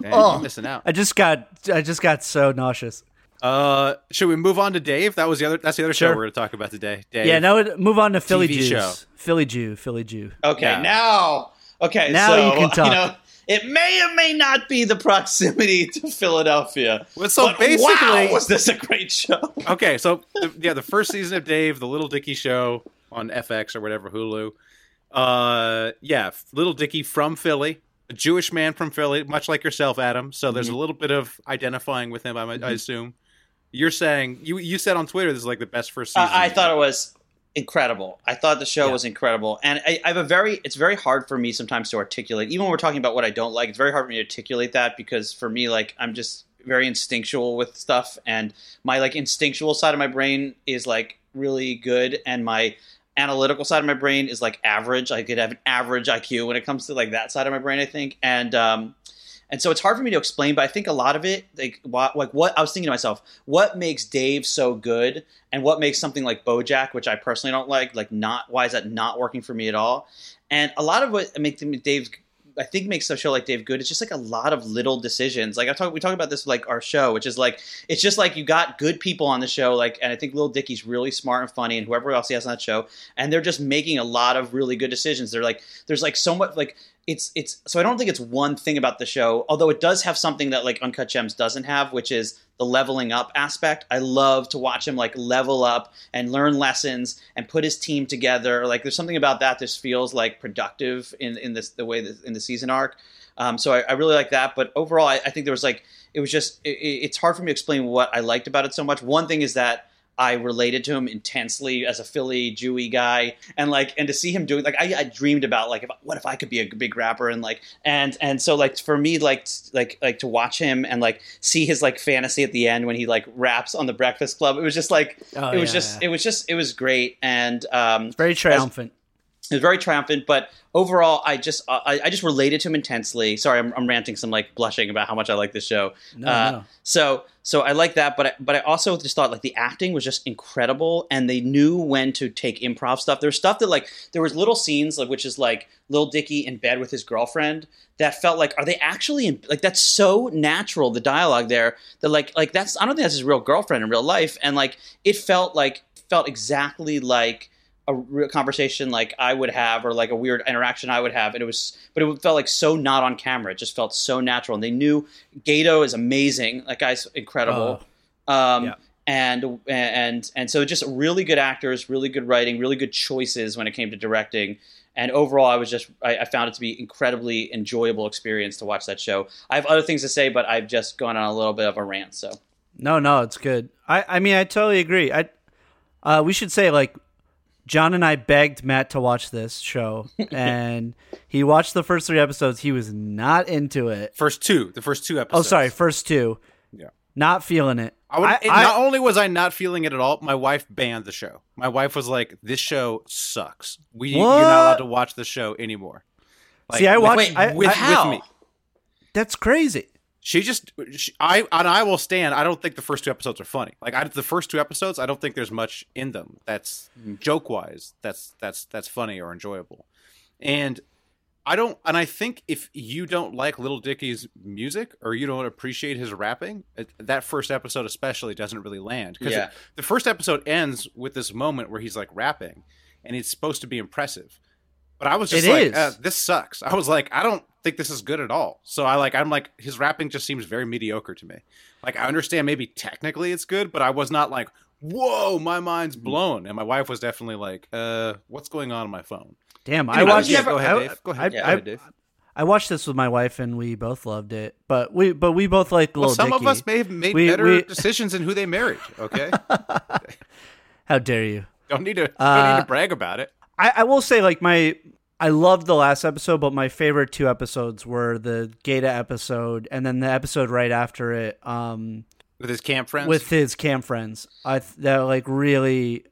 Man, Oh. you're missing out. I just got, I just got so nauseous. Uh, should we move on to Dave? That was the other. That's the other show we're going to talk about today. Dave. Yeah, now move on to Philly TV Jews. show. Philly Jew, Philly Jew. Okay, Yeah. now, okay, Now so, you can talk. You know, it may or may not be the proximity to Philadelphia. Well, so basically- wow, was this a great show? Okay, so the, yeah, the first season of Dave, the Little Dicky show on FX or whatever Hulu. Uh, yeah, Little Dicky from Philly, a Jewish man from Philly, much like yourself, Adam. So there's Mm-hmm. a little bit of identifying with him. I, I assume. You're saying you you said on Twitter this is like the best first season. I, I thought it was incredible. I thought the show Yeah. was incredible, and I, I have a very. It's very hard for me sometimes to articulate. Even when we're talking about what I don't like, it's very hard for me to articulate that because for me, like I'm just very instinctual with stuff, and my like instinctual side of my brain is like really good, and my analytical side of my brain is like average. I could have an average IQ when it comes to like that side of my brain, I think, and um, and so it's hard for me to explain. But I think a lot of it, like what, like what I was thinking to myself, what makes Dave so good, and what makes something like BoJack, which I personally don't like, like not why is that not working for me at all? And a lot of what makes Dave. I think makes a show like Dave good. It's just like a lot of little decisions. Like I talk, we talk about this like our show, which is like it's just like you got good people on the show. Like, and I think Little Dicky's really smart and funny, and whoever else he has on that show, and they're just making a lot of really good decisions. They're like, there's like so much like it's it's so I don't think it's one thing about the show, although it does have something that like Uncut Gems doesn't have, which is the leveling up aspect. I love to watch him like level up and learn lessons and put his team together. Like there's something about that that feels like productive in in this the way that, in the season arc. Um, so I, I really like that. But overall, I, I think there was like it was just it- it's hard for me to explain what I liked about it so much. One thing is that I related to him intensely as a Philly Jewy guy, and like, and to see him doing like, I, I dreamed about like, if, what if I could be a big rapper, and like, and and so like for me, like, like, like to watch him and like see his like fantasy at the end when he like raps on the Breakfast Club, it was just like, Oh, it was yeah, just, yeah. it was just, it was great, and um, Very triumphant. It was very triumphant, but overall, I just uh, I, I just related to him intensely. Sorry, I'm, I'm ranting some like blushing about how much I like this show. No, uh, no. So so I like that, but I, but I also just thought like the acting was just incredible, and they knew when to take improv stuff. There's stuff that like there was little scenes like which is like Lil Dicky in bed with his girlfriend that felt like are they actually in, like that's so natural the dialogue there that like like that's I don't think that's his real girlfriend in real life, and like it felt like felt exactly like a real conversation like I would have, or like a weird interaction I would have, and it was, but it felt like so not on camera. It just felt so natural, and they knew Gata is amazing. That guy's incredible, um, yeah. and and and so just really good actors, really good writing, really good choices when it came to directing. And overall, I was just I, I found it to be incredibly enjoyable experience to watch that show. I have other things to say, but I've just gone on a little bit of a rant. So No, no, it's good. I, I mean, I totally agree. I, uh, we should say like, John and I begged Matt to watch this show, and he watched the first three episodes. He was not into it. first two, the first two oh, episodes. Oh, sorry, first two. Yeah. Not feeling it. I would, I- and I- not only was I not feeling it at all, my wife banned the show. My wife was like, "This show sucks. We you're not allowed to watch the show anymore." Like, See, I watched. wait, I, with, with me. that's crazy. She just, she, I and I will stand. I don't think the first two episodes are funny. Like I, the first two episodes, I don't think there's much in them that's joke wise. That's that's that's funny or enjoyable. And I don't. And I think if you don't like Little Dicky's music or you don't appreciate his rapping, it, that first episode especially doesn't really land. Because Yeah. the first episode ends with this moment where he's like rapping, and it's supposed to be impressive. But I was just It like, is. uh, this sucks. I was like, I don't think this is good at all. So I like, I'm like, his rapping just seems very mediocre to me. Like, I understand maybe technically it's good, but I was not like, whoa, my mind's Mm. blown. And my wife was definitely like, uh, what's going on on my phone? Damn, I watched. yeah, go ahead, I- Dave. Go ahead. I, Go I- ahead, Dave. I watched this with my wife, and we both loved it. But we, but we both like Well, Lil some of us may have made We- better we- decisions in who they married. Okay, How dare you? don't need to don't Uh, need to brag about it. I, I will say, like my, I loved the last episode, but my favorite two episodes were the Gata episode, and then the episode right after it, um, With his camp friends. with his camp friends. I th- that like really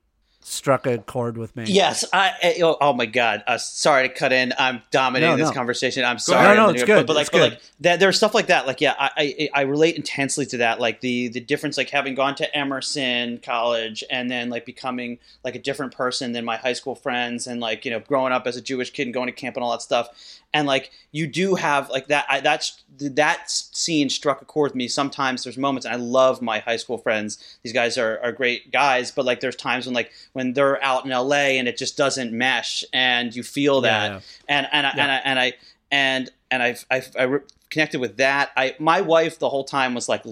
struck a chord with me. Yes, I. I- Oh, oh my God! Uh, sorry to cut in. I'm dominating No, this no. conversation. I'm sorry. No, no, it's good, But, but like, it's but good. like that, there's stuff like that. Like, yeah, I, I I relate intensely to that. Like the the difference, like having gone to Emerson College and then like becoming like a different person than my high school friends, and like you know growing up as a Jewish kid and going to camp and all that stuff. And like you do have like that. I, that's that scene struck a chord with me. Sometimes there's moments, and I love my high school friends. These guys are, are great guys, but like there's times when like when they're out in LA and it just doesn't mesh, and you feel that, Yeah. and and I, and I and I and and I've, I've I re- connected with that. I my wife the whole time was like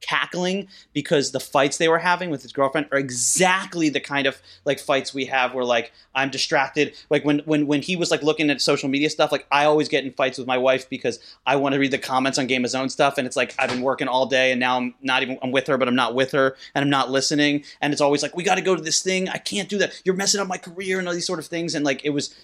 cackling because the fights they were having with his girlfriend are exactly the kind of like fights we have where like I'm distracted. Like when when when he was like looking at social media stuff like I always get in fights with my wife because I want to read the comments on Game of Zone stuff and it's like I've been working all day and now I'm not even I'm with her but I'm not with her and I'm not listening and it's always like we got to go to this thing. I can't do that. You're messing up my career and all these sort of things and like it was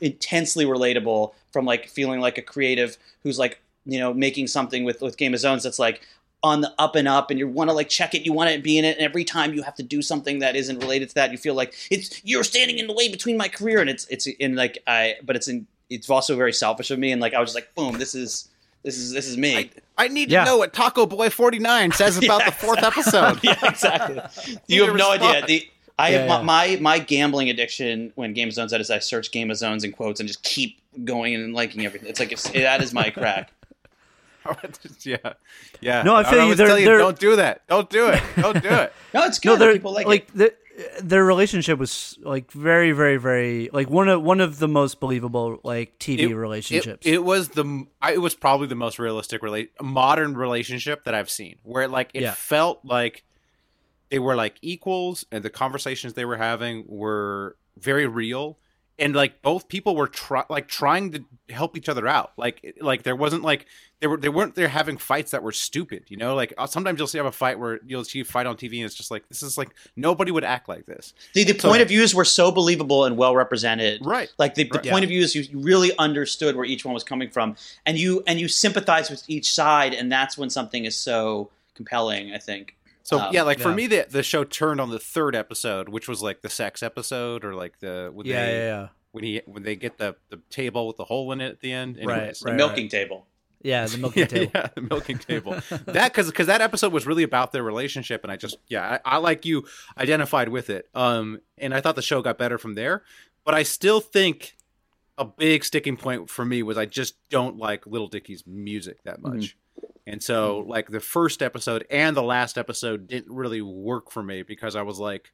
intensely relatable from like feeling like a creative who's like you know making something with with Game of Zones that's like on the up and up and you want to like check it you want to be in it and every time you have to do something that isn't related to that you feel like it's you're standing in the way between my career and it's it's in like i but it's in it's also very selfish of me and like i was just like boom this is this is this is me I need Yeah. to know what Taco Boy 49 says about Yeah, the fourth episode. yeah exactly you have no respond. idea the I Yeah, have yeah. my, my my gambling addiction when Game of Zones that is I search Game of Zones in quotes and just keep going and liking everything. It's like it's, that is my crack. yeah. Yeah. No, I feel you. They're- tell you, they're- don't do that. Don't do it. Don't do it. No, it's good. No, People like, like, it. the, their relationship was like very, very, very like one of one of the most believable like TV relationships. It, it was the it was probably the most realistic relate modern relationship that I've seen, where like it Yeah. felt like they were like equals, and the conversations they were having were very real, and like both people were try, like trying to help each other out. Like like there wasn't like they were they weren't there having fights that were stupid. You know, like uh, sometimes you'll see have a fight where you'll see a fight on TV, and it's just like this is like nobody would act like this. The, the So- point of views were so believable and well represented. Right. Like the, the Right. point of views, you you really understood where each one was coming from, and you and you sympathize with each side, and that's when something is so compelling. I think. So Um, yeah, like for yeah. me, the the show turned on the third episode, which was like the sex episode, or like the when yeah, they, yeah, yeah, when he when they get the the table with the hole in it at the end. Right, Anyways. The right. milking table. yeah. The milking Yeah, table. yeah, the milking table. that because because that episode was really about their relationship, and I just yeah, I, I like you identified with it. Um, and I thought the show got better from there, but I still think a big sticking point for me was I just don't like Little Dicky's music that Mm-hmm. much. And so, like the first episode and the last episode didn't really work for me because I was like,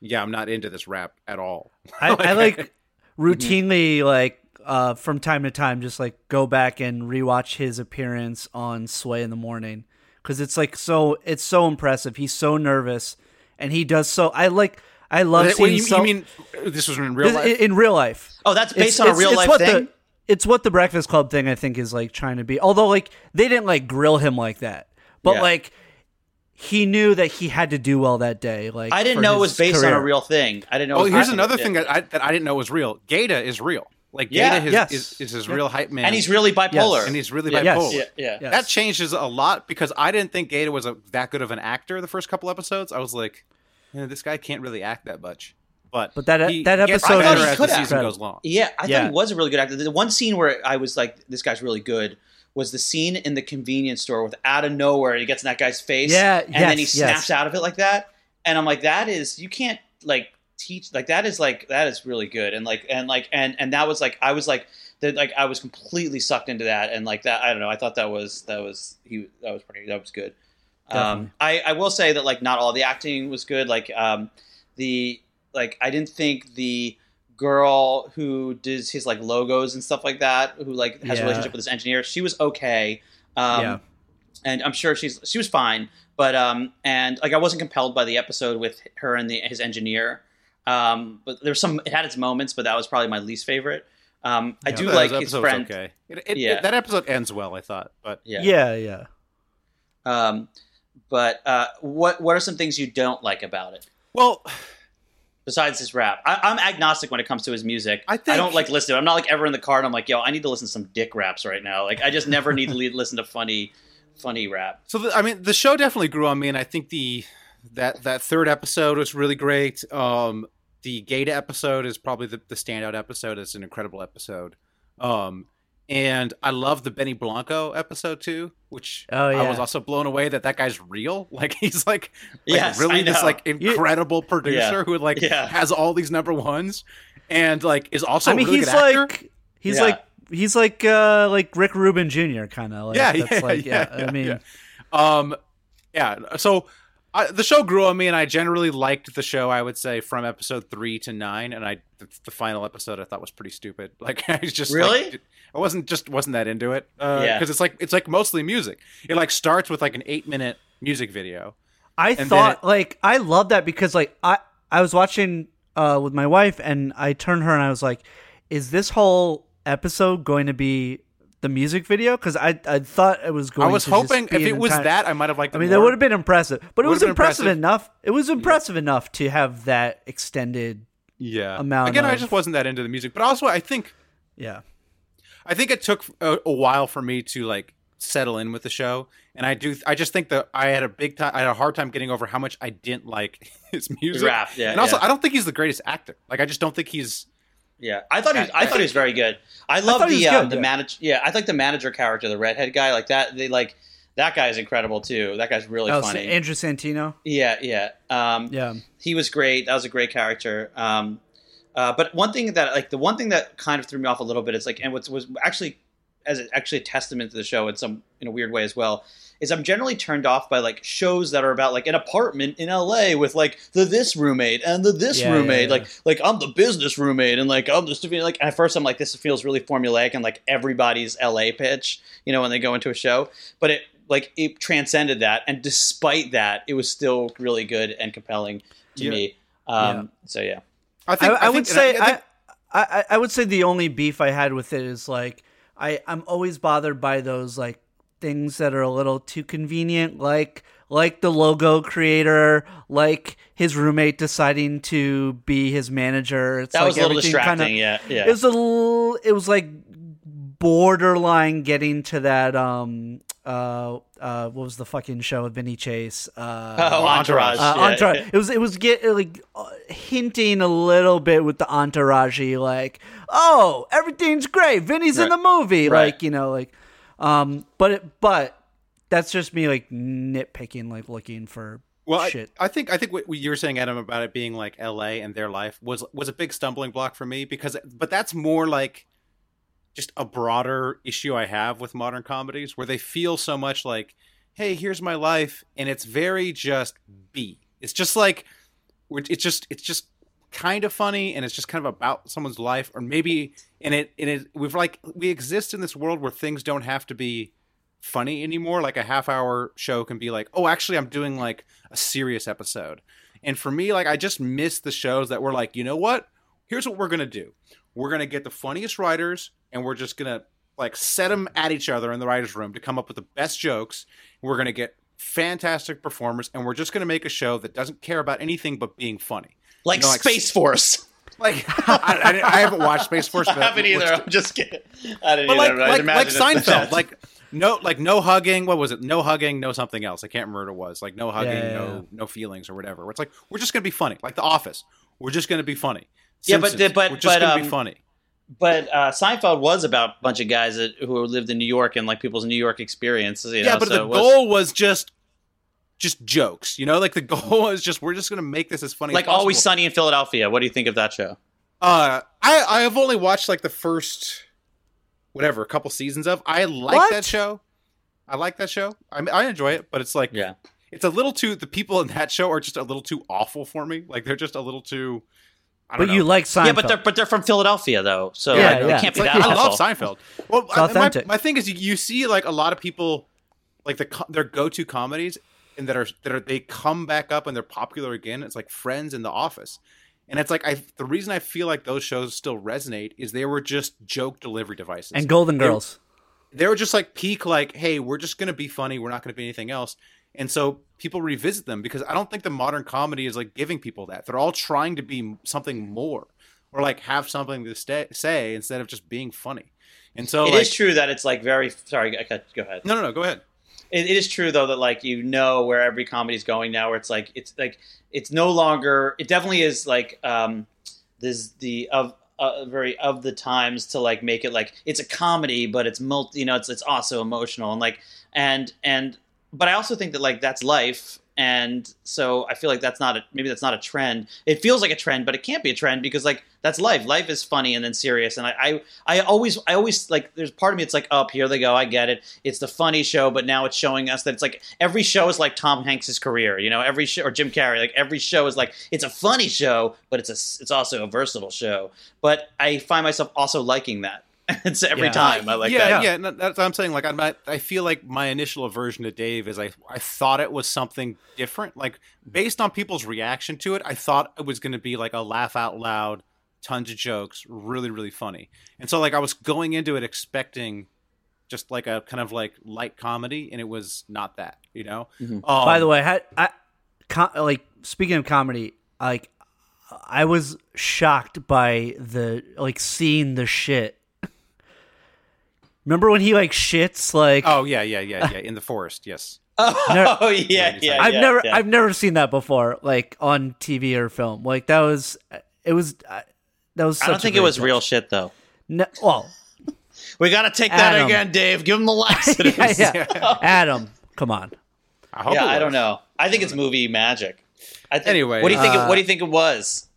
"Yeah, I'm not into this rap at all." I, I like routinely like uh, from time to time just like go back and rewatch his appearance on Sway in the morning because it's like so it's so impressive. He's so nervous and he does so. I like I love Wait, seeing you, so- you mean this was in real this- life? in real life. Oh, that's based on a real life what thing? The, it's what the Breakfast Club thing I think is like trying to be. Although like they didn't like grill him like that, but Yeah. like he knew that he had to do well that day. Like I didn't know it was based on a real thing. I didn't know. Oh, here's another thing that I, that I didn't know was real. Gata is real. Like Yeah. Gata is, Yes. is, is his real hype man, and he's really bipolar. and he's really Yeah. Yes. bipolar. Yeah, yeah. Yes. That changes a lot because I didn't think Gata was a, that good of an actor the first couple episodes. I was like, "Eh, this guy can't really act that much. But But that- he that gets episode better is- as the season goes long. Yeah, I Yeah. thought he was a really good actor. The one scene where I was like, "This guy's really good." Was the scene in the convenience store with out of nowhere he gets in that guy's face, Yeah, and then he snaps yes. out of it like that, and I'm like, that is you can't like teach like that is like that is really good, and like and like and and that was like I was like that like I was completely sucked into that, and like that I don't know I thought that was that was he that was pretty that was good. Um, I I will say that like not all the acting was good, like um the like I didn't think the girl who does his like logos and stuff like that, who like has Yeah. a relationship with this engineer, she was okay. Um, Yeah. and I'm sure she's she was fine, but um, and like I wasn't compelled by the episode with her and the his engineer. Um, but there's some it had its moments, but that was probably my least favorite. Um, I do That like his friend. Okay, It- it- Yeah. that episode ends well, I thought, but Yeah. Yeah, yeah. Um, but uh, what what are some things you don't like about it? well, besides his rap. I, I'm agnostic when it comes to his music. I think- don't like listen to it. I'm not like ever in the car and I'm like, yo, I need to listen to some dick raps right now. Like I just never need to listen to funny, funny rap. So the, I mean, the show definitely grew on me, and I think the that that third episode was really great. Um, the Gata episode is probably the, the standout episode. It's an incredible episode. Um, and I love the Benny Blanco episode too, which Oh, I was also blown away that that guy's real. Like he's like, like Yes, really this like incredible producer Yeah. who like Yeah. has all these number ones and like is also I mean, a really he's good actor. like he's Yeah. like he's like uh like Rick Rubin Jr. kind of like yeah, yeah, like yeah, yeah, I mean yeah. um, yeah. So I, the show grew on me, and I generally liked the show. I would say from episode three to nine, and I the, the final episode I thought was pretty stupid. Like I was just Really? like, I wasn't just wasn't that into it. Uh, Yeah. because it's like it's like mostly music. It like starts with like an eight minute music video. I thought it- like I love that because like I I was watching uh with my wife and I turned her and I was like, is this whole episode going to be the music video? Because I I thought it was going. I was to just hoping be if it was entire- that, I might have liked. I mean, more. that would have been impressive, but it Would've was impressive, impressive. enough. It was impressive enough to have that extended. yeah. amount Again, I just wasn't that into the music, but also I think Yeah, I think it took a, a while for me to like settle in with the show, and I do. I just think that I had a big time. I had a hard time getting over how much I didn't like his music. rap, yeah, and also yeah. I don't think he's the greatest actor. Like I just don't think he's. Yeah, I thought he was, I thought he was very good. I love the uh, good, the yeah. manager. Yeah, I like the manager character, the redhead guy, like that. They like that guy is incredible too. That guy's really was funny. Andrew Santino. yeah, yeah. Um, Yeah, he was great. That was a great character. Um, uh, but one thing that like the one thing that kind of threw me off a little bit is like, and what was actually as a, actually a testament to the show in some in a weird way as well is I'm generally turned off by like shows that are about like an apartment in LA with like the this roommate and the this Yeah, yeah, roommate yeah. like like I'm the business roommate and like I'm just like at first I'm like this feels really formulaic and like everybody's LA pitch you know when they go into a show but it like it transcended that and despite that it was still really good and compelling to Yeah. me um so yeah I I, think I, would think- and say I, I, think- I, I I would say the only beef I had with it is like I I'm always bothered by those like things that are a little too convenient, like like the logo creator, like his roommate deciding to be his manager. It's that like was a little distracting kinda- yeah yeah It was a it was like borderline getting to that um uh uh what was the fucking show with Vinny Chase uh oh entourage uh, yeah, entourage. yeah. It was it was get like uh, hinting a little bit with the entourage, like oh everything's great. Vinny's in the movie, Right. like you know, like um, but it, but that's just me like nitpicking, like looking for well, I, shit. I think I think what you were saying, Adam, about it being like L.A. and their life was was a big stumbling block for me because, but that's more like just a broader issue I have with modern comedies where they feel so much like, hey, here's my life, and it's very just B. It's just like, it's just it's just kind of funny, and it's just kind of about someone's life, or maybe and it and it we've like we exist in this world where things don't have to be funny anymore. Like a half hour show can be like, oh, actually, I'm doing like a serious episode. And for me, like, I just miss the shows that were like, you know what? Here's what we're gonna do. We're gonna get the funniest writers, and we're just gonna like set them at each other in the writers' room to come up with the best jokes. We're gonna get fantastic performers, and we're just gonna make a show that doesn't care about anything but being funny. like You know, like- Space Force Like, I, I, I haven't watched Space Force. I haven't either which- I'm just kidding I didn't but like either I like, imagine like Seinfeld, like no like no hugging. What was it? No hugging, no something else. I can't remember what it was. Like no hugging, Yeah, yeah, no yeah. no feelings or whatever. It's like we're just gonna be funny. Like The Office, we're just gonna be funny. Yeah, but- Simpsons, but- we're just but, gonna be um, funny. But uh, Seinfeld was about a bunch of guys that, who lived in New York and like people's New York experiences. You yeah, know, but so the was- goal was just just jokes. You know, like the goal was just we're just gonna make this as funny. like as. Always Sunny in Philadelphia. What do you think of that show? Uh, I I have only watched like the first whatever a couple seasons of. I like What? that show. I like that show. I mean, I enjoy it, but it's like Yeah. it's a little too. The people in that show are just a little too awful for me. Like they're just a little too. I don't But know. you like Seinfeld? Yeah, but they're but they're from Philadelphia though, so Yeah, like, yeah. can't It's be like, that I love. Seinfeld. Well, It's I- my, authentic. my thing is, you, you see like a lot of people, like the their go to comedies, and that are that are they come back up and they're popular again. It's like Friends and The Office, and it's like I the reason I feel like those shows still resonate is they were just joke delivery devices and Golden They- Girls. they were just like peak like hey we're just gonna be funny we're not gonna be anything else and so people revisit them because i don't think the modern comedy is like giving people that they're all trying to be something more or like have something to stay, say instead of just being funny and so It is like true that it's like very sorry. Go ahead. no no no go ahead It, it is true though that like you know where every comedy is going now. Where it's like it's like it's no longer. It definitely is like um, this the of uh, very of the times to like make it like it's a comedy, but it's multi. You know, it's it's also emotional and like and and. But I also think that like that's life, and so I feel like that's not a maybe that's not a trend. It feels like a trend, but it can't be a trend because like that's life. Life is funny and then serious, and I I, I always I always like there's part of me it's like up here they go I get it. It's the funny show, but now it's showing us that it's like every show is like Tom Hanks's career, you know, every show or Jim Carrey, like every show is like it's a funny show, but it's a it's also a versatile show. But I find myself also liking that. It's every Yeah. time I like yeah, that. yeah, no, that's what I'm saying. Like, I'm not, I feel like my initial aversion to Dave is I, I thought it was something different. Like, based on people's reaction to it, I thought it was going to be like a laugh out loud, tons of jokes, really, really funny. And so, like, I was going into it expecting just like a kind of like light comedy, and it was not that. You know. Um, By the way, I, I com- like speaking of comedy, like I was shocked by the like seeing the shit. Remember when he like shits like oh yeah, yeah, yeah, yeah. In the forest, yes. Oh yeah, yeah. I've yeah, never yeah. I've never seen that before like on TV or film. Like that was it was uh, that was I don't think it was touch. real shit though. No, well, We got to take that Adam. again, Dave. Give him the laxatives. yeah, yeah. Adam, come on. I hope yeah, it I don't know. I think it's movie magic. I think, Anyway, what do you think? uh, it, what do you think it was?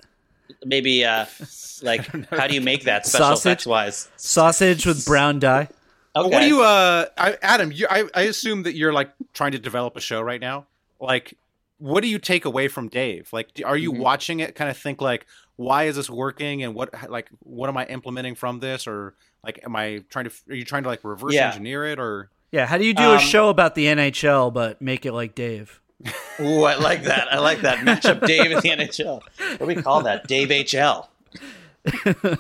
Maybe, uh, like, how do you make that special Sausage? effects wise? Sausage with brown dye. Okay. What do you, uh, I, Adam? You, I, I assume that you're like trying to develop a show right now. Like, what do you take away from Dave? Like, are you Mhm. watching it? Kind of think like, why is this working? And what, like, what am I implementing from this? Or like, am I trying to? Are you trying to like reverse Yeah. engineer it? Or Yeah, how do you do Um, a show about the NHL but make it like Dave? Ooh, I like that. I like that matchup. Dave in the NHL. What do we call that? Dave HL.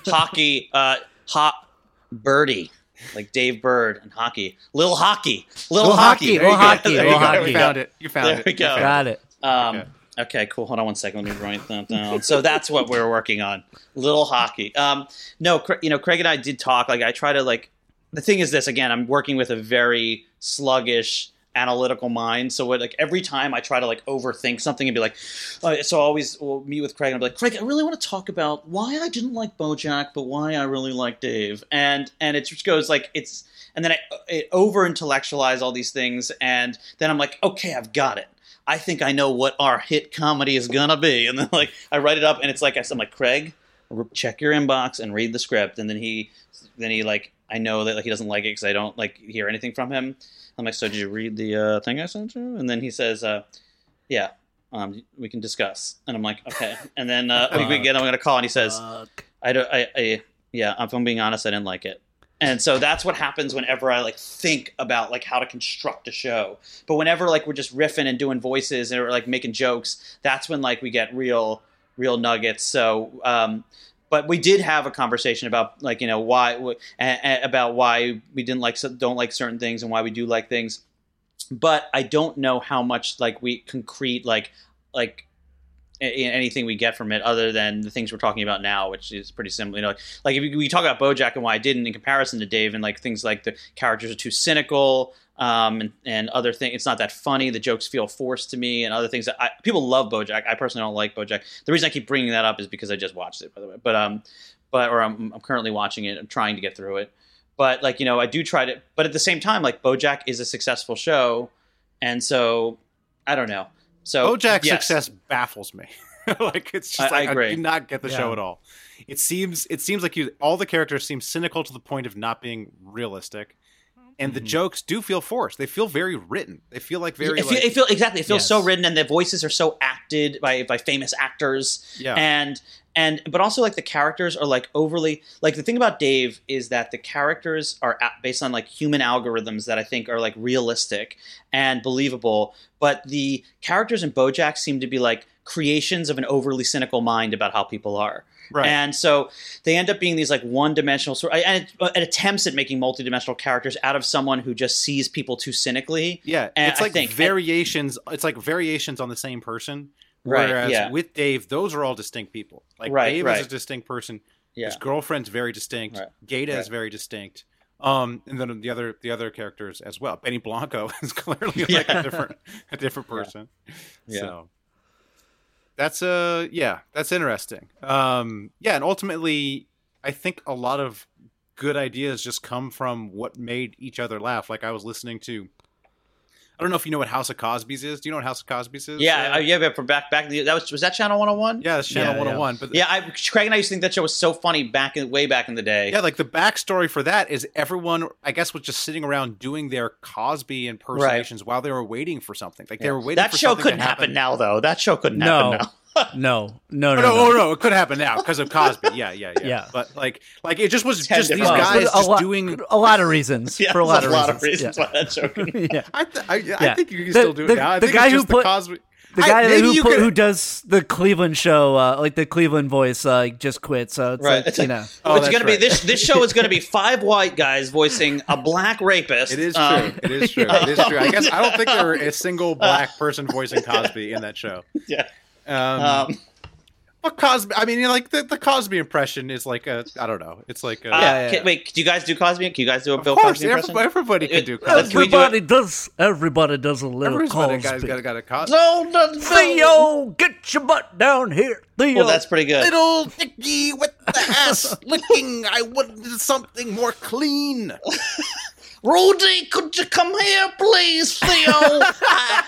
hockey. Uh, hot birdie. Like Dave Bird and hockey. Little hockey. Little, Little hockey. hockey, little hockey, There little go. hockey. You we found it. You found There it. There we go. Got it. Um, Okay. okay. cool. Hold on one second. Let me write that down. So that's what we're working on. Little hockey. Um, no, you know, Craig and I did talk. Like, I try to like. The thing is, this again. I'm working with a very sluggish, analytical mind. So, what, like every time I try to like overthink something and be like, uh, so I always will meet with Craig and I'll be like, Craig, I really want to talk about why I didn't like BoJack, but why I really like Dave. And and it just goes like it's. And then I it over intellectualize all these things, and then I'm like, okay, I've got it. I think I know what our hit comedy is gonna be, and then like I write it up, and it's like I'm like Craig, check your inbox and read the script, and then he, then he like I know that like he doesn't like it because I don't like hear anything from him. I'm like, so did you read the uh, thing I sent you? And then he says, uh, yeah, um, we can discuss, and I'm like, okay, and then uh, we, we get I'm gonna call, and he says, Fuck. I don't, I, I, yeah, if I'm being honest, I didn't like it. And so that's what happens whenever I like think about like how to construct a show. But whenever like we're just riffing and doing voices and or like making jokes, that's when like we get real, real nuggets. So, um, but we did have a conversation about like you know why about why we didn't like don't like certain things and why we do like things. But I don't know how much like we concrete like like anything we get from it other than the things we're talking about now, which is pretty similar. You know, like, like if we talk about BoJack and why I didn't in comparison to Dave, and like things like the characters are too cynical, um, and, and other things. It's not that funny. The jokes feel forced to me, and other things that I, people love BoJack. I personally don't like BoJack. The reason I keep bringing that up is because I just watched it, by the way. But um, but or I'm, I'm currently watching it. I'm trying to get through it. But like you know, I do try to. But at the same time, like BoJack is a successful show, and so I don't know. So BoJack's yes. success baffles me. like it's just I- I like I, agree. do not get the show at all. It seems it seems like you all the characters seem cynical to the point of not being realistic, and the mm-hmm. jokes do feel forced. They feel very written. They feel like very it, feel, like, it feel exactly. It feels Yes. so written, and the voices are so acted by by famous actors. Yeah. and and but also like the characters are like overly like the thing about Dave is that the characters are based on like human algorithms that I think are like realistic and believable, but the characters in BoJack seem to be like creations of an overly cynical mind about how people are. Right. And so they end up being these like one-dimensional sort, and it, it attempts at making multi-dimensional characters out of someone who just sees people too cynically. yeah, and it's like think- variations. It's like variations on the same person. Right, Whereas yeah. with Dave, those are all distinct people. Like Right, Dave right. is a distinct person. Yeah. His girlfriend's very distinct. Right. Gata is very distinct. Um, and then the other the other characters as well. Benny Blanco is clearly like Yeah. a different a different person. Yeah. So that's a yeah, that's interesting. Um, yeah, and ultimately, I think a lot of good ideas just come from what made each other laugh. Like I was listening to I don't know if you know what House of Cosby's is. Do you know what House of Cosby's is? Yeah, Uh, yeah, but from back back that was was that Channel 101? yeah, that's Channel Yeah, 101. But Yeah, I, Craig and I used to think that show was so funny back in way back in the day. Yeah, like the backstory for that is everyone, I guess, was just sitting around doing their Cosby impersonations while they were waiting for something. Like they were waiting. that for show something couldn't to happen now, though. That show couldn't No. happen now. No, no, Oh, no, no, no. oh no, it could happen now because of Cosby. Yeah, yeah, yeah, Yeah. But like, like it just was Ten just these guys reasons. a just lot, doing. a lot of reasons Yeah, for a there's lot, of, reasons. reasons Yeah. why that show couldn't. yeah. I, th- I, I Yeah. think you can The- still do it the- now. I the think guy it's who put- the Cosby. The guy maybe who put, could- who does the Cleveland show, uh, like the Cleveland voice, uh, just quit. So it's Right. like It's you like- know, Oh, it's gonna be this. This show is gonna be five white guys voicing a black rapist. It is true. Um, it is true. It is true. I guess I don't think there were a single black person voicing Cosby in that show. yeah. Um, Um, but Cosby, I mean, like the, the Cosby impression is like a, I don't know. It's like a, uh, yeah, can- wait, do you guys do Cosby? Can you guys do a of Bill course, Cosby impression? everybody, everybody can do Cosby. can we do everybody does. Everybody does a little Everybody Cosby. guy's got, got a Cosby. No, no, no. Theo, get your butt down here. Theo. Well, that's pretty good. Little Nicky with the ass licking. I wanted something more clean. Rudy, could you come here, please, Theo? I,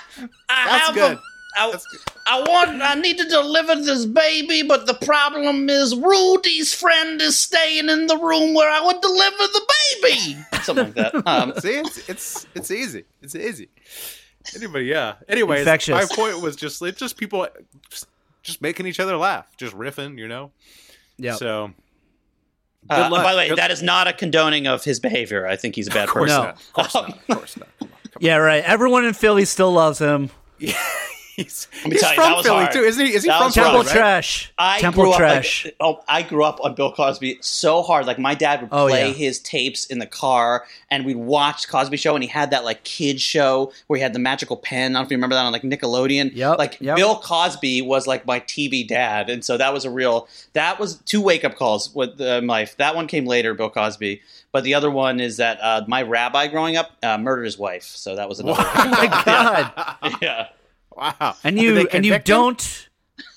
I That's have good. A, I, That's good. I want. I need to deliver this baby, but the problem is Rudy's friend is staying in the room where I would deliver the baby. Something like that. Um, See, it's it's it's easy. It's easy. Anybody, yeah. Anyways, Infectious. my point was just it's just people just, just making each other laugh, just riffing, you know. yeah. So uh, Good luck. by the way, Good- that is not a condoning of his behavior. I think he's a bad person. No. Of course not. Of course not. Come on. Come yeah, right. Everyone in Philly still loves him. on. He's, me he's tell you, from that was Philly hard. too, isn't he? Is he That from was Philly? rough. Temple right? trash. I Temple grew up trash. Like, oh, I grew up on Bill Cosby so hard. Like my dad would Oh, play yeah. his tapes in the car, and we'd watch Cosby Show, and he had that like kid show where he had the magical pen. I don't know if you remember that on like Nickelodeon. Yep, Like yep. Bill Cosby was like my TV dad, and so that was a real. That was two wake up calls with uh, my life. That one came later, Bill Cosby. But the other one is that uh, my rabbi growing up uh, murdered his wife, so that was another. oh my god. yeah. Wow. And you and you don't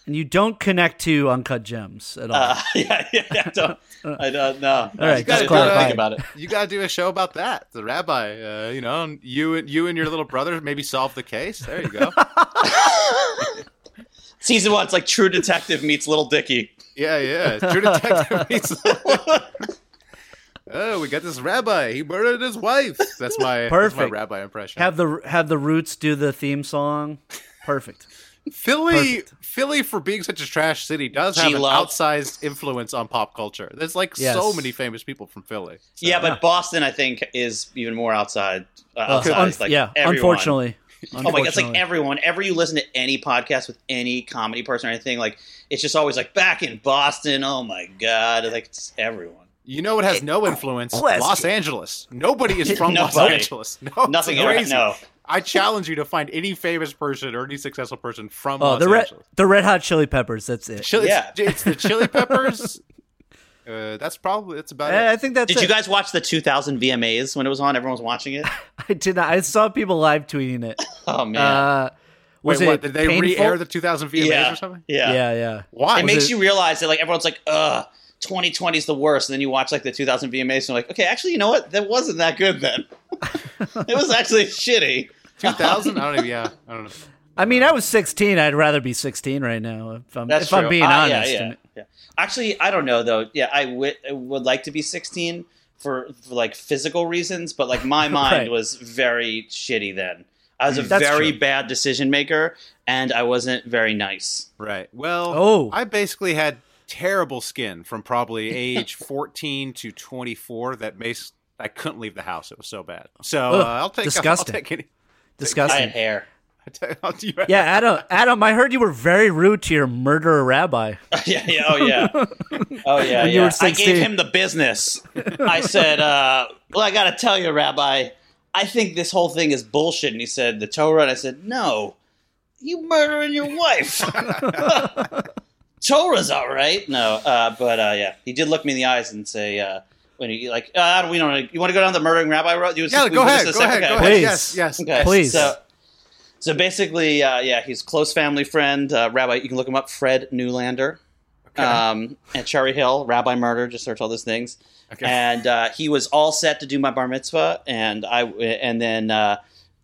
and you don't connect to uncut gems at all. Uh, yeah, yeah, yeah. I don't, I don't know. All right, you just gotta clarify. think about it. You got to do a show about that. The rabbi, uh, you know, you and you and your little brother maybe solve the case. There you go. Season one, it's like True Detective meets Little Dicky. yeah, yeah. True Detective meets. oh, we got this rabbi. He murdered his wife. That's my That's my Perfect. rabbi impression. have the have the Roots do the theme song. Perfect. Philly, Perfect. Philly, for being such a trash city, does have an G-Love. outsized influence on pop culture. There's like so many famous people from Philly. So- Yeah, but Boston, I think, is even more outside. Uh, outside. un- like yeah, everyone. unfortunately. Oh my god, it's like everyone. Ever you listen to any podcast with any comedy person or anything, like it's just always like back in Boston. Oh my god, like it's everyone. you know what has no influence? Question. Los Angeles. Nobody is from Los Angeles. No, it's Nothing ever. crazy. No. I challenge you to find any famous person or any successful person from Oh, Los the red Angeles. the Red Hot Chili Peppers. That's it. Chili, Yeah. it's, it's the Chili Peppers. uh, that's probably that's about I it. think that's Did it. you guys watch the 2000 VMAs when it was on? Everyone was watching it. I did not. I saw people live tweeting it. Oh man, Uh, was Wait, it what? Did they painful? re-air the 2000 VMAs yeah, or something? yeah, Yeah, yeah. Why? It Was makes it- you realize that like everyone's like, ugh. 2020 is the worst, and then you watch like the 2000 VMAs, and you're like, okay, actually, you know what? That wasn't that good then. it was actually shitty. 2000? I don't even. Yeah, I don't know. I mean, I was 16. I'd rather be 16 right now. If I'm, That's if true. I'm being Ah, honest. Yeah, yeah, yeah. Actually, I don't know though. Yeah, I would like to be 16 for, for like physical reasons, but like my mind Right. was very shitty then. I was a That's very true. bad decision maker, and I wasn't very nice. Right. Well, Oh. I basically had terrible skin from probably age 14 to 24 that makes I couldn't leave the house. It was so bad. So uh, I'll take disgusting. I'll take any. I Disgusting. had hair. Yeah, Adam. Adam, I heard you were very rude to your murderer rabbi. yeah, yeah, oh yeah, oh yeah, When you yeah. were I gave him the business. I said, uh, "Well, I got to tell you, Rabbi, I think this whole thing is bullshit." And he said, "The Torah." And I said, "No, you murdering your wife." Torah's all right. No, uh, but uh, yeah, he did look me in the eyes and say, uh, "When you like, uh, we don't. You want to go down the murdering rabbi road? You Yeah, we go do this ahead. in a Go second? ahead. Go Okay. ahead. Please. Yes. Yes. Okay. Please. So, so basically, uh, yeah, he's close family friend. Uh, Rabbi, you can look him up. Fred Neulander. Um, at Cherry Hill, Rabbi Murder, just search all those things. Okay. And uh, he was all set to do my bar mitzvah, and I and then uh,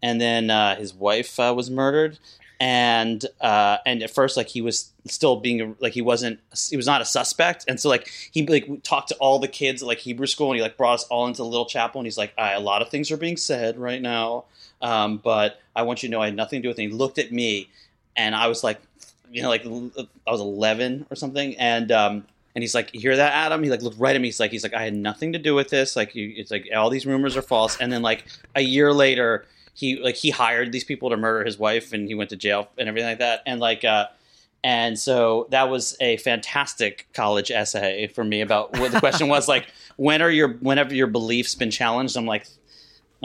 and then uh, his wife uh, was murdered, and uh, and at first like he was still being like he wasn't he was not a suspect, and so like he like talked to all the kids at like Hebrew school, and he like brought us all into the little chapel, and he's like, "All right, a lot of things are being said right now, um, but I want you to know I had nothing to do with it. He looked at me, and I was like, you know, like I was eleven or something, and um, and he's like, "You hear that, Adam?" He like looked right at me. He's like, "He's like, I had nothing to do with this. Like, you, it's like all these rumors are false." And then like a year later, he like he hired these people to murder his wife, and he went to jail and everything like that. And like, uh, and so that was a fantastic college essay for me about what the question was like, when are your whenever your beliefs been challenged? I'm like,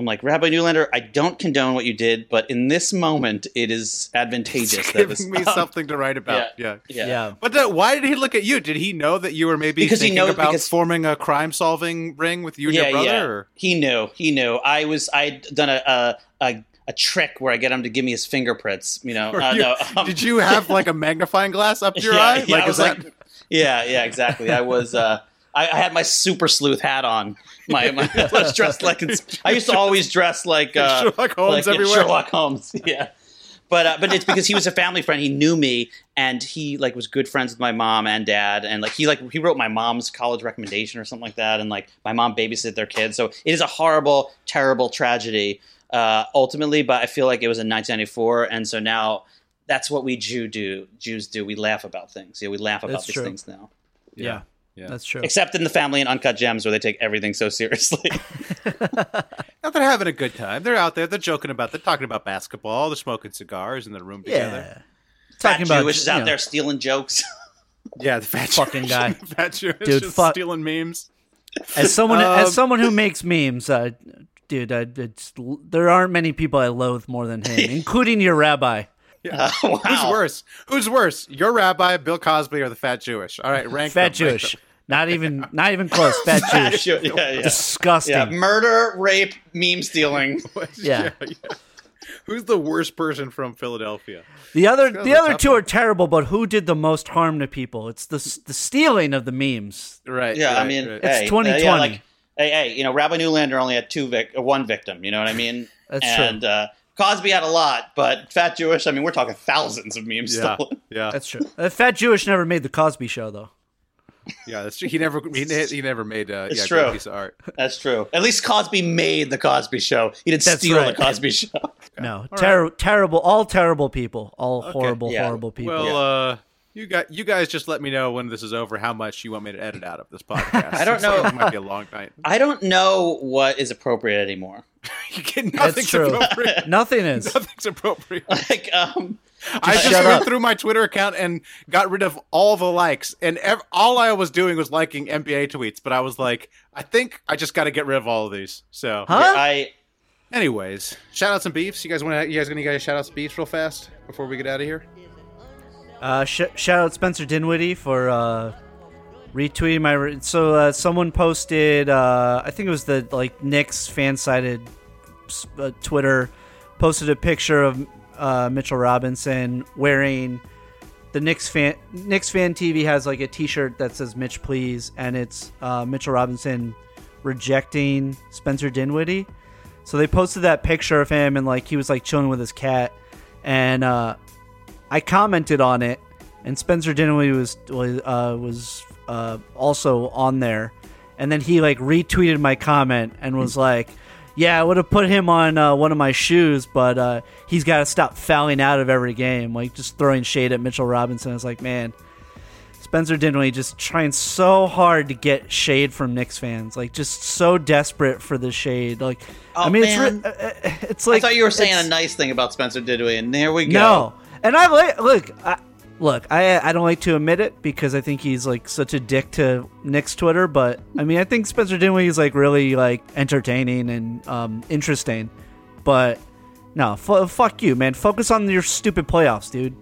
I'm like, Rabbi Neulander, I don't condone what you did, but in this moment, it is advantageous. that Giving this, me something to write about. Yeah. yeah. Yeah. But uh, why did he look at you? Did he know that you were maybe Because he thinking knows- about because- forming a crime-solving ring with you and your brother? Or? He knew. He knew. I was. I'd done a a, a, a trick where I get him to give me his fingerprints. You know. Uh, you- no, um, did you have like a magnifying glass up your yeah, eye? Yeah, is that like, yeah, yeah, exactly. I was. Uh, I, I had my super sleuth hat on. My, my I was dressed like it's, I used to always dress like uh, Sherlock Holmes like, yeah, everywhere? Sherlock Holmes, yeah. But uh, but it's because he was a family friend. He knew me, and he like was good friends with my mom and dad, and like he like he wrote my mom's college recommendation or something like that, and like my mom babysit their kids. So it is a horrible, terrible tragedy uh, ultimately. But I feel like it was in 1994, and so now that's what we Jew do. Jews do. We laugh about things. Yeah, we laugh about That's these true. things now. Yeah. Yeah. That's true. Except in the family and uncut gems, where they take everything so seriously. Now they're having a good time. They're out there. They're joking about. They're talking about basketball. They're smoking cigars in the room together. yeah. Fat Talking about Jewish is out know, there stealing jokes. Yeah, the fat Fucking Jewish- guy. fat Jewish Dude, just fuck- stealing memes. as someone Um, as someone who makes memes, uh, dude, I, it's, there aren't many people I loathe more than him, including your rabbi. Uh, wow. Who's worse? Who's worse? Your rabbi, Bill Cosby, or the fat Jewish? All right, rank Fat them, rank Jewish, not even not even close. Fat Fat Jewish, Jew- yeah, yeah. disgusting. yeah, murder, rape, meme stealing. them. Yeah. Who's the worst person from Philadelphia? The other That's the other two one. are terrible, but who did the most harm to people? It's the the stealing of the memes. Right. Yeah, I mean, right. It's hey, 2020. uh, yeah, like, hey, hey, you know, Rabbi Neulander only had two vic- uh, one victim. You know what I mean? That's true. uh, Cosby had a lot, but Fat Jewish. I mean, we're talking thousands of memes yeah, stolen. yeah, That's true. Uh, Fat Jewish never made the Cosby Show though. yeah. That's true. He never, he, he never made a It's yeah, true. great piece of art. That's true. At least Cosby made the Cosby Show. He didn't That's steal right. the Cosby Show. No, ter- terrible, all terrible people, all horrible, yeah. horrible people. Well, uh, you got you guys just let me know when this is over how much you want me to edit out of this podcast. I don't know. it might be a long night. I don't know what is appropriate anymore. You get That's nothing's true. appropriate. Nothing is. Nothing's appropriate. Like, um, I just went up. through my Twitter account and got rid of all the likes, and ev- all I was doing was liking NBA tweets. But I was like, I think I just got to get rid of all of these. So, Huh? I anyways, shout outs and beefs. You guys want to? You guys gonna guys shout outs and beefs real fast before we get out of here? Uh, sh- shout out Spencer Dinwiddie for uh, retweeting my. Re- so uh, someone posted, uh, I think it was the like Knicks fan sided uh, Twitter, posted a picture of uh, Mitchell Robinson wearing the Knicks fan. Knicks fan TV has like a T-shirt that says "Mitch, please," and it's uh, Mitchell Robinson rejecting Spencer Dinwiddie. So they posted that picture of him and like he was like chilling with his cat, and uh, I commented on it, and Spencer Dinwiddie was was uh, was uh, also on there, and then he like retweeted my comment and was like, "Yeah, I would have put him on uh, one of my shoes, but uh, he's got to stop fouling out of every game, like just throwing shade at Mitchell Robinson." I was like, "Man." Spencer Dinwiddie just trying so hard to get shade from Knicks fans, like just so desperate for the shade. Like, Oh, I mean, man. it's uh, uh, it's like I thought you were saying a nice thing about Spencer Dinwiddie, and there we go. no, and I like look, I, look, I I don't like to admit it because I think he's like such a dick to Knicks Twitter, but I mean I think Spencer Dinwiddie is like really like entertaining and um interesting, but no, f- fuck you, man. Focus on your stupid playoffs, dude.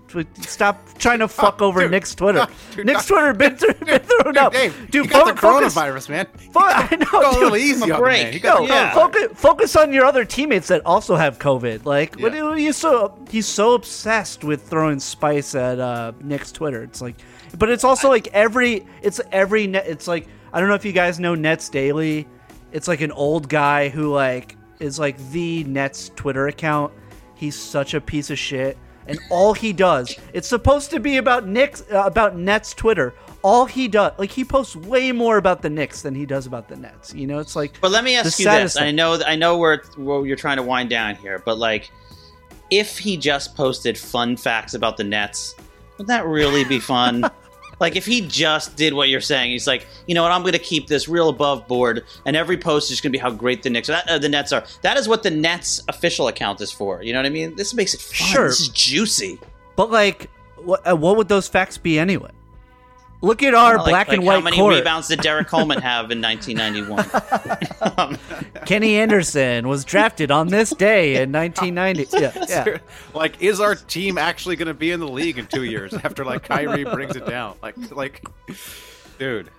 Stop trying to fuck over dude. Knicks Twitter. Dude, Knicks no. Twitter been through, been through enough. Dave, dude, you got fo- the focus- coronavirus, man. fo- I know, Go a dude. easy on break. man. You got No, the no, focus, focus on your other teammates that also have COVID. Like, what Yeah. are you so he's so obsessed with throwing spice at uh, Knicks Twitter. It's like, but it's also like every it's every net. It's like I don't know if you guys know Nets Daily. It's like an old guy who like is like the Nets Twitter account. He's such a piece of shit, and all he does it's supposed to be about Knicks uh, about Nets Twitter. All he does, like he posts way more about the Knicks than he does about the Nets. You know, it's like. But let me ask you this. I know I know where, where you're trying to wind down here, but like if he just posted fun facts about the Nets, would that really be fun? like if he just did what you're saying, he's like, you know what, I'm going to keep this real above board, and every post is going to be how great the Knicks, uh, the Nets are. That is what the Nets official account is for. You know what I mean? This makes it fun. Sure. This is juicy. But like, what, uh, what would those facts be anyway? Look at our Like- black like and white How many court. rebounds did Derek Coleman have in 1991? Kenny Anderson was drafted on this day in 1990. Yeah, yeah. like, is our team actually going to be in the league in two years after like Kyrie brings it down? Like, like, dude,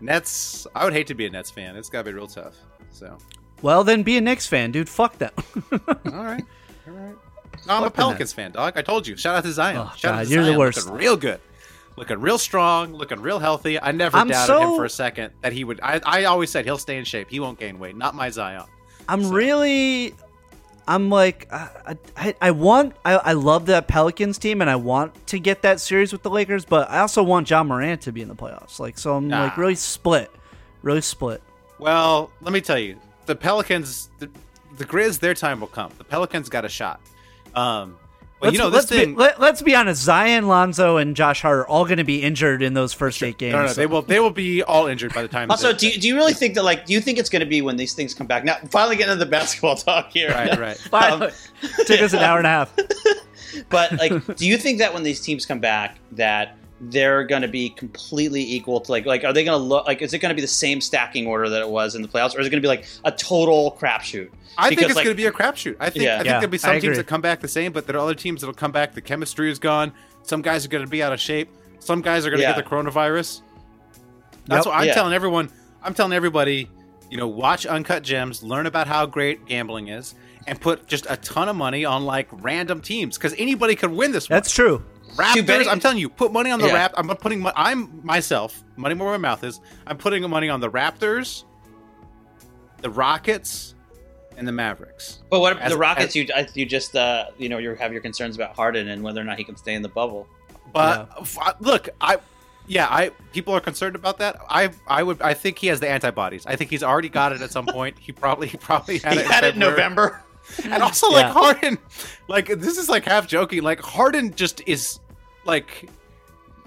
Nets. I would hate to be a Nets fan. It's got to be real tough. So, Well, then be a Knicks fan, dude. Fuck them. all right, all right. No, I'm a Fuck the Pelicans fan, dog. I told you. Shout out to Zion. Oh, Shout out God, to you're the worst. Looking real good. Looking real strong. Looking real healthy. I never I'm doubted so- him for a second that he would. I, I always said he'll stay in shape. He won't gain weight. Not my Zion. I'm really, I'm like, I, I, I want, I, I love that Pelicans team, and I want to get that series with the Lakers, but I also want Ja Morant to be in the playoffs. Like, so I'm like really split, really split. Well, let me tell you, the Pelicans, the, the Grizz, their time will come. The Pelicans got a shot. Um, but let's, you know let's thing. Be, let, let's be honest. Zion, Lonzo, and Josh Hart are all going to be injured in those first eight games. no, no, so- they will. They will be all injured by the time. Also, do you, do you really think that like do you think it's going to be when these things come back? Now, finally getting into the basketball talk here. Right, right. Finally. Um, took us an hour and a half. But like, do you think that when these teams come back, that they're going to be completely equal to like like are they going to look like is it going to be the same stacking order that it was in the playoffs, or is it going to be like a total crapshoot? I think it's like- going to be a crapshoot. I think. Yeah. I think Yeah, there'll be some teams that come back the same, but there are other teams that'll come back. The chemistry is gone. Some guys are going to be out of shape. Some guys are going to Yeah. get the coronavirus. That's Yep. what I'm Yeah. telling everyone. I'm telling everybody. You know, watch Uncut Gems, learn about how great gambling is, and put just a ton of money on like random teams because anybody could win this one. That's true. Raptors. I'm telling you, put money on the Yeah. Rap. I'm putting. mo- I'm myself. Money where my mouth is. I'm putting money on the Raptors, the Rockets, and the Mavericks. But what As- the Rockets? as- you you just uh, you know you have your concerns about Harden and whether or not he can stay in the bubble. But f- I- look, I yeah, I people are concerned about that. I I would I think he has the antibodies. I think he's already got it at some point. He probably he probably had He it in had it in November. And also like Yeah. Harden, like this is like half joking. Like Harden just is like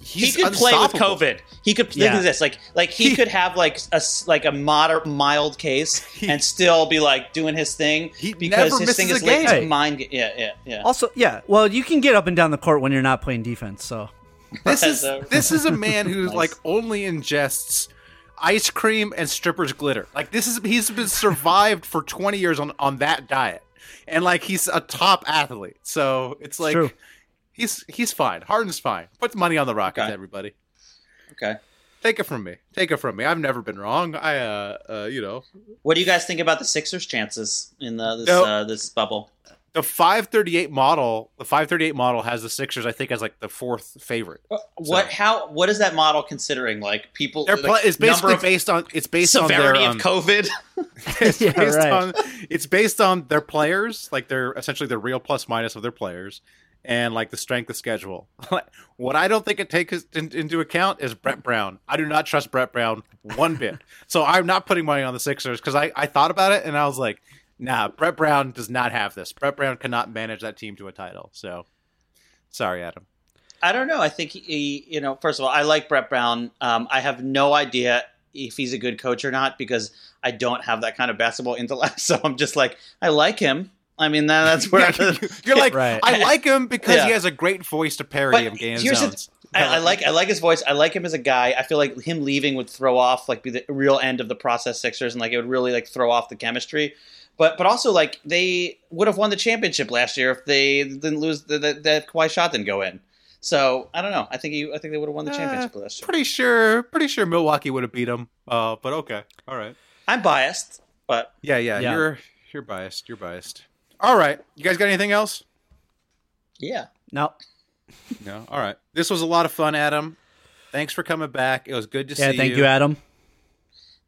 he could play with. COVID. He could think Yeah. of this like like he, He- could have like a s- like a moderate mild case He- and still be like doing his thing He because never his thing misses is a linked game. to mind. Yeah, yeah, yeah. Also, yeah. Well, you can get up and down the court when you're not playing defense. So This is this is a man who Nice. like only ingests ice cream and strippers glitter. Like this is he's been survived for 20 years on on that diet. And like he's a top athlete. So it's like true. He's he's fine. Harden's fine. Put the money on the Rockets Okay. everybody. Okay. Take it from me. Take it from me. I've never been wrong. I uh uh you know, What do you guys think about the Sixers' chances in the, this No. uh, this bubble? the 538 model, the 538 model has the Sixers I think as like the fourth favorite. What how what is that model considering? Like people, Their like, play is basically of based on it's based severity on their, um, of COVID. it's Yeah, based right. on it's based on their players, like they're essentially the real plus minus of their players, and like the strength of schedule. what I don't think it takes in, into account is Brett Brown. I do not trust Brett Brown one bit. so I'm not putting money on the Sixers because I I thought about it and I was like, nah, Brett Brown does not have this. Brett Brown cannot manage that team to a title. So sorry, Adam. I don't know. I think he, you know, first of all, I like Brett Brown. Um, I have no idea if he's a good coach or not because I don't have that kind of basketball intellect. So I'm just like, I like him. I mean, that, that's where. You're like, Right. I like him because Yeah. he has a great voice to parody But him game here's the- zones. I, I like I like his voice. I like him as a guy. I feel like him leaving would throw off like be the real end of the process Sixers, and like it would really like throw off the chemistry. But but also like they would have won the championship last year if they didn't lose the, the, that Kawhi shot didn't go in. So I don't know. I think he, I think they would have won the Uh, championship last year. pretty sure pretty sure Milwaukee would have beat them. Uh, but okay, all right. I'm biased, but Yeah, yeah, Yeah. you're you're biased. You're biased. All right, you guys got anything else? yeah. no. No. All right. This was a lot of fun, Adam. Thanks for coming back. It was good to Yeah. see Thank you. Thank you, Adam.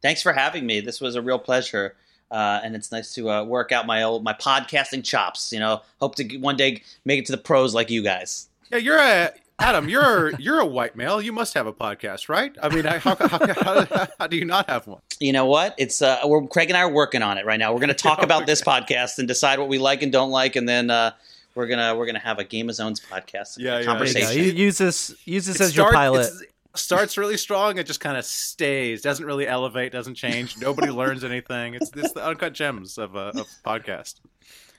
Thanks for having me. This was a real pleasure. uh, and it's nice to uh, work out my old my podcasting chops. You know, hope to g- one day make it to the pros like you guys. Yeah, you're a Adam. You're you're a white male. You must have a podcast, right? I mean, how, how, how, how, how do you not have one? You know what? It's uh, we're Craig and I are working on it right now. We're going to talk about this podcast and decide what we like and don't like, and then uh, we're gonna we're gonna have a Game of Zones podcast Yeah, yeah. There you conversation. Use this use this It as your start- pilot. starts really strong. It just kind of stays. Doesn't really elevate. Doesn't change. Nobody learns anything. It's it's the uncut gems of a of podcast.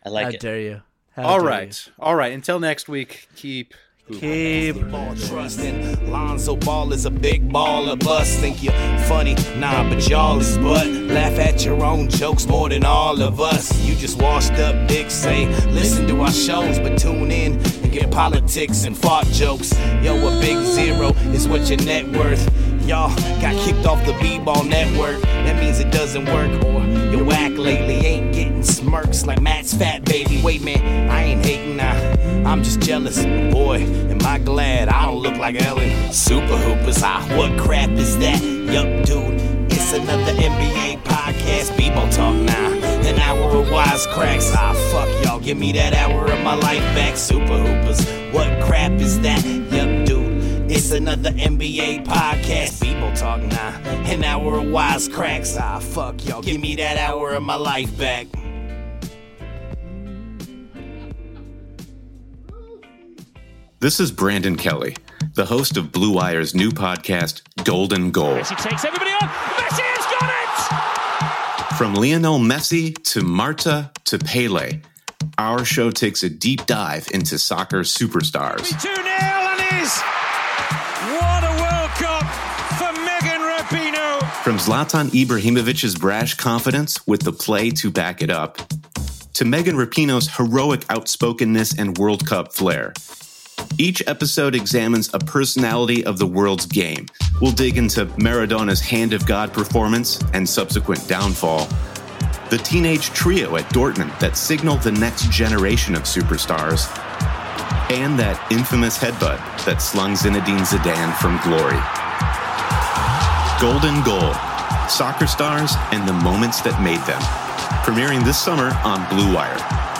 I like How it. dare you? How All dare right, all right. Until next week, keep. You. Keep Ball trusting. Lonzo Ball is a big baller. Bust think you're funny, nah, but y'all is but laugh at your own jokes more than all of us. You just washed up dicks, say listen to our shows, but tune in and get politics and fart jokes. Yo, a big zero is what your net worth. Y'all got kicked off the B-ball network. That means it doesn't work, or your whack lately ain't getting smirks like Matt's fat baby. Wait, man, I ain't hating now. I'm just jealous. Boy, am I glad I don't look like Ellen. Super Hoopers, ah, what crap is that? Yup, dude, it's another NBA podcast. Bebo talk now. An hour of wisecracks. Ah, fuck y'all, give me that hour of my life back. Super Hoopers, what crap is that? Yup. It's another NBA podcast. People talk now. An hour of wisecracks. Ah, fuck y'all. Give me that hour of my life back. This is Brandon Kelly, the host of Blue Wire's new podcast, Golden Goal. He takes everybody on. Messi has got it! From Lionel Messi to Marta to Pele, our show takes a deep dive into soccer superstars. 2 0 and is. From Zlatan Ibrahimovic's brash confidence with the play to back it up, to Megan Rapinoe's heroic outspokenness and World Cup flair. Each episode examines a personality of the world's game. We'll dig into Maradona's Hand of God performance and subsequent downfall, the teenage trio at Dortmund that signaled the next generation of superstars, and that infamous headbutt that slung Zinedine Zidane from glory. Golden Goal Soccer Stars and the Moments That Made Them. Premiering this summer on Blue Wire.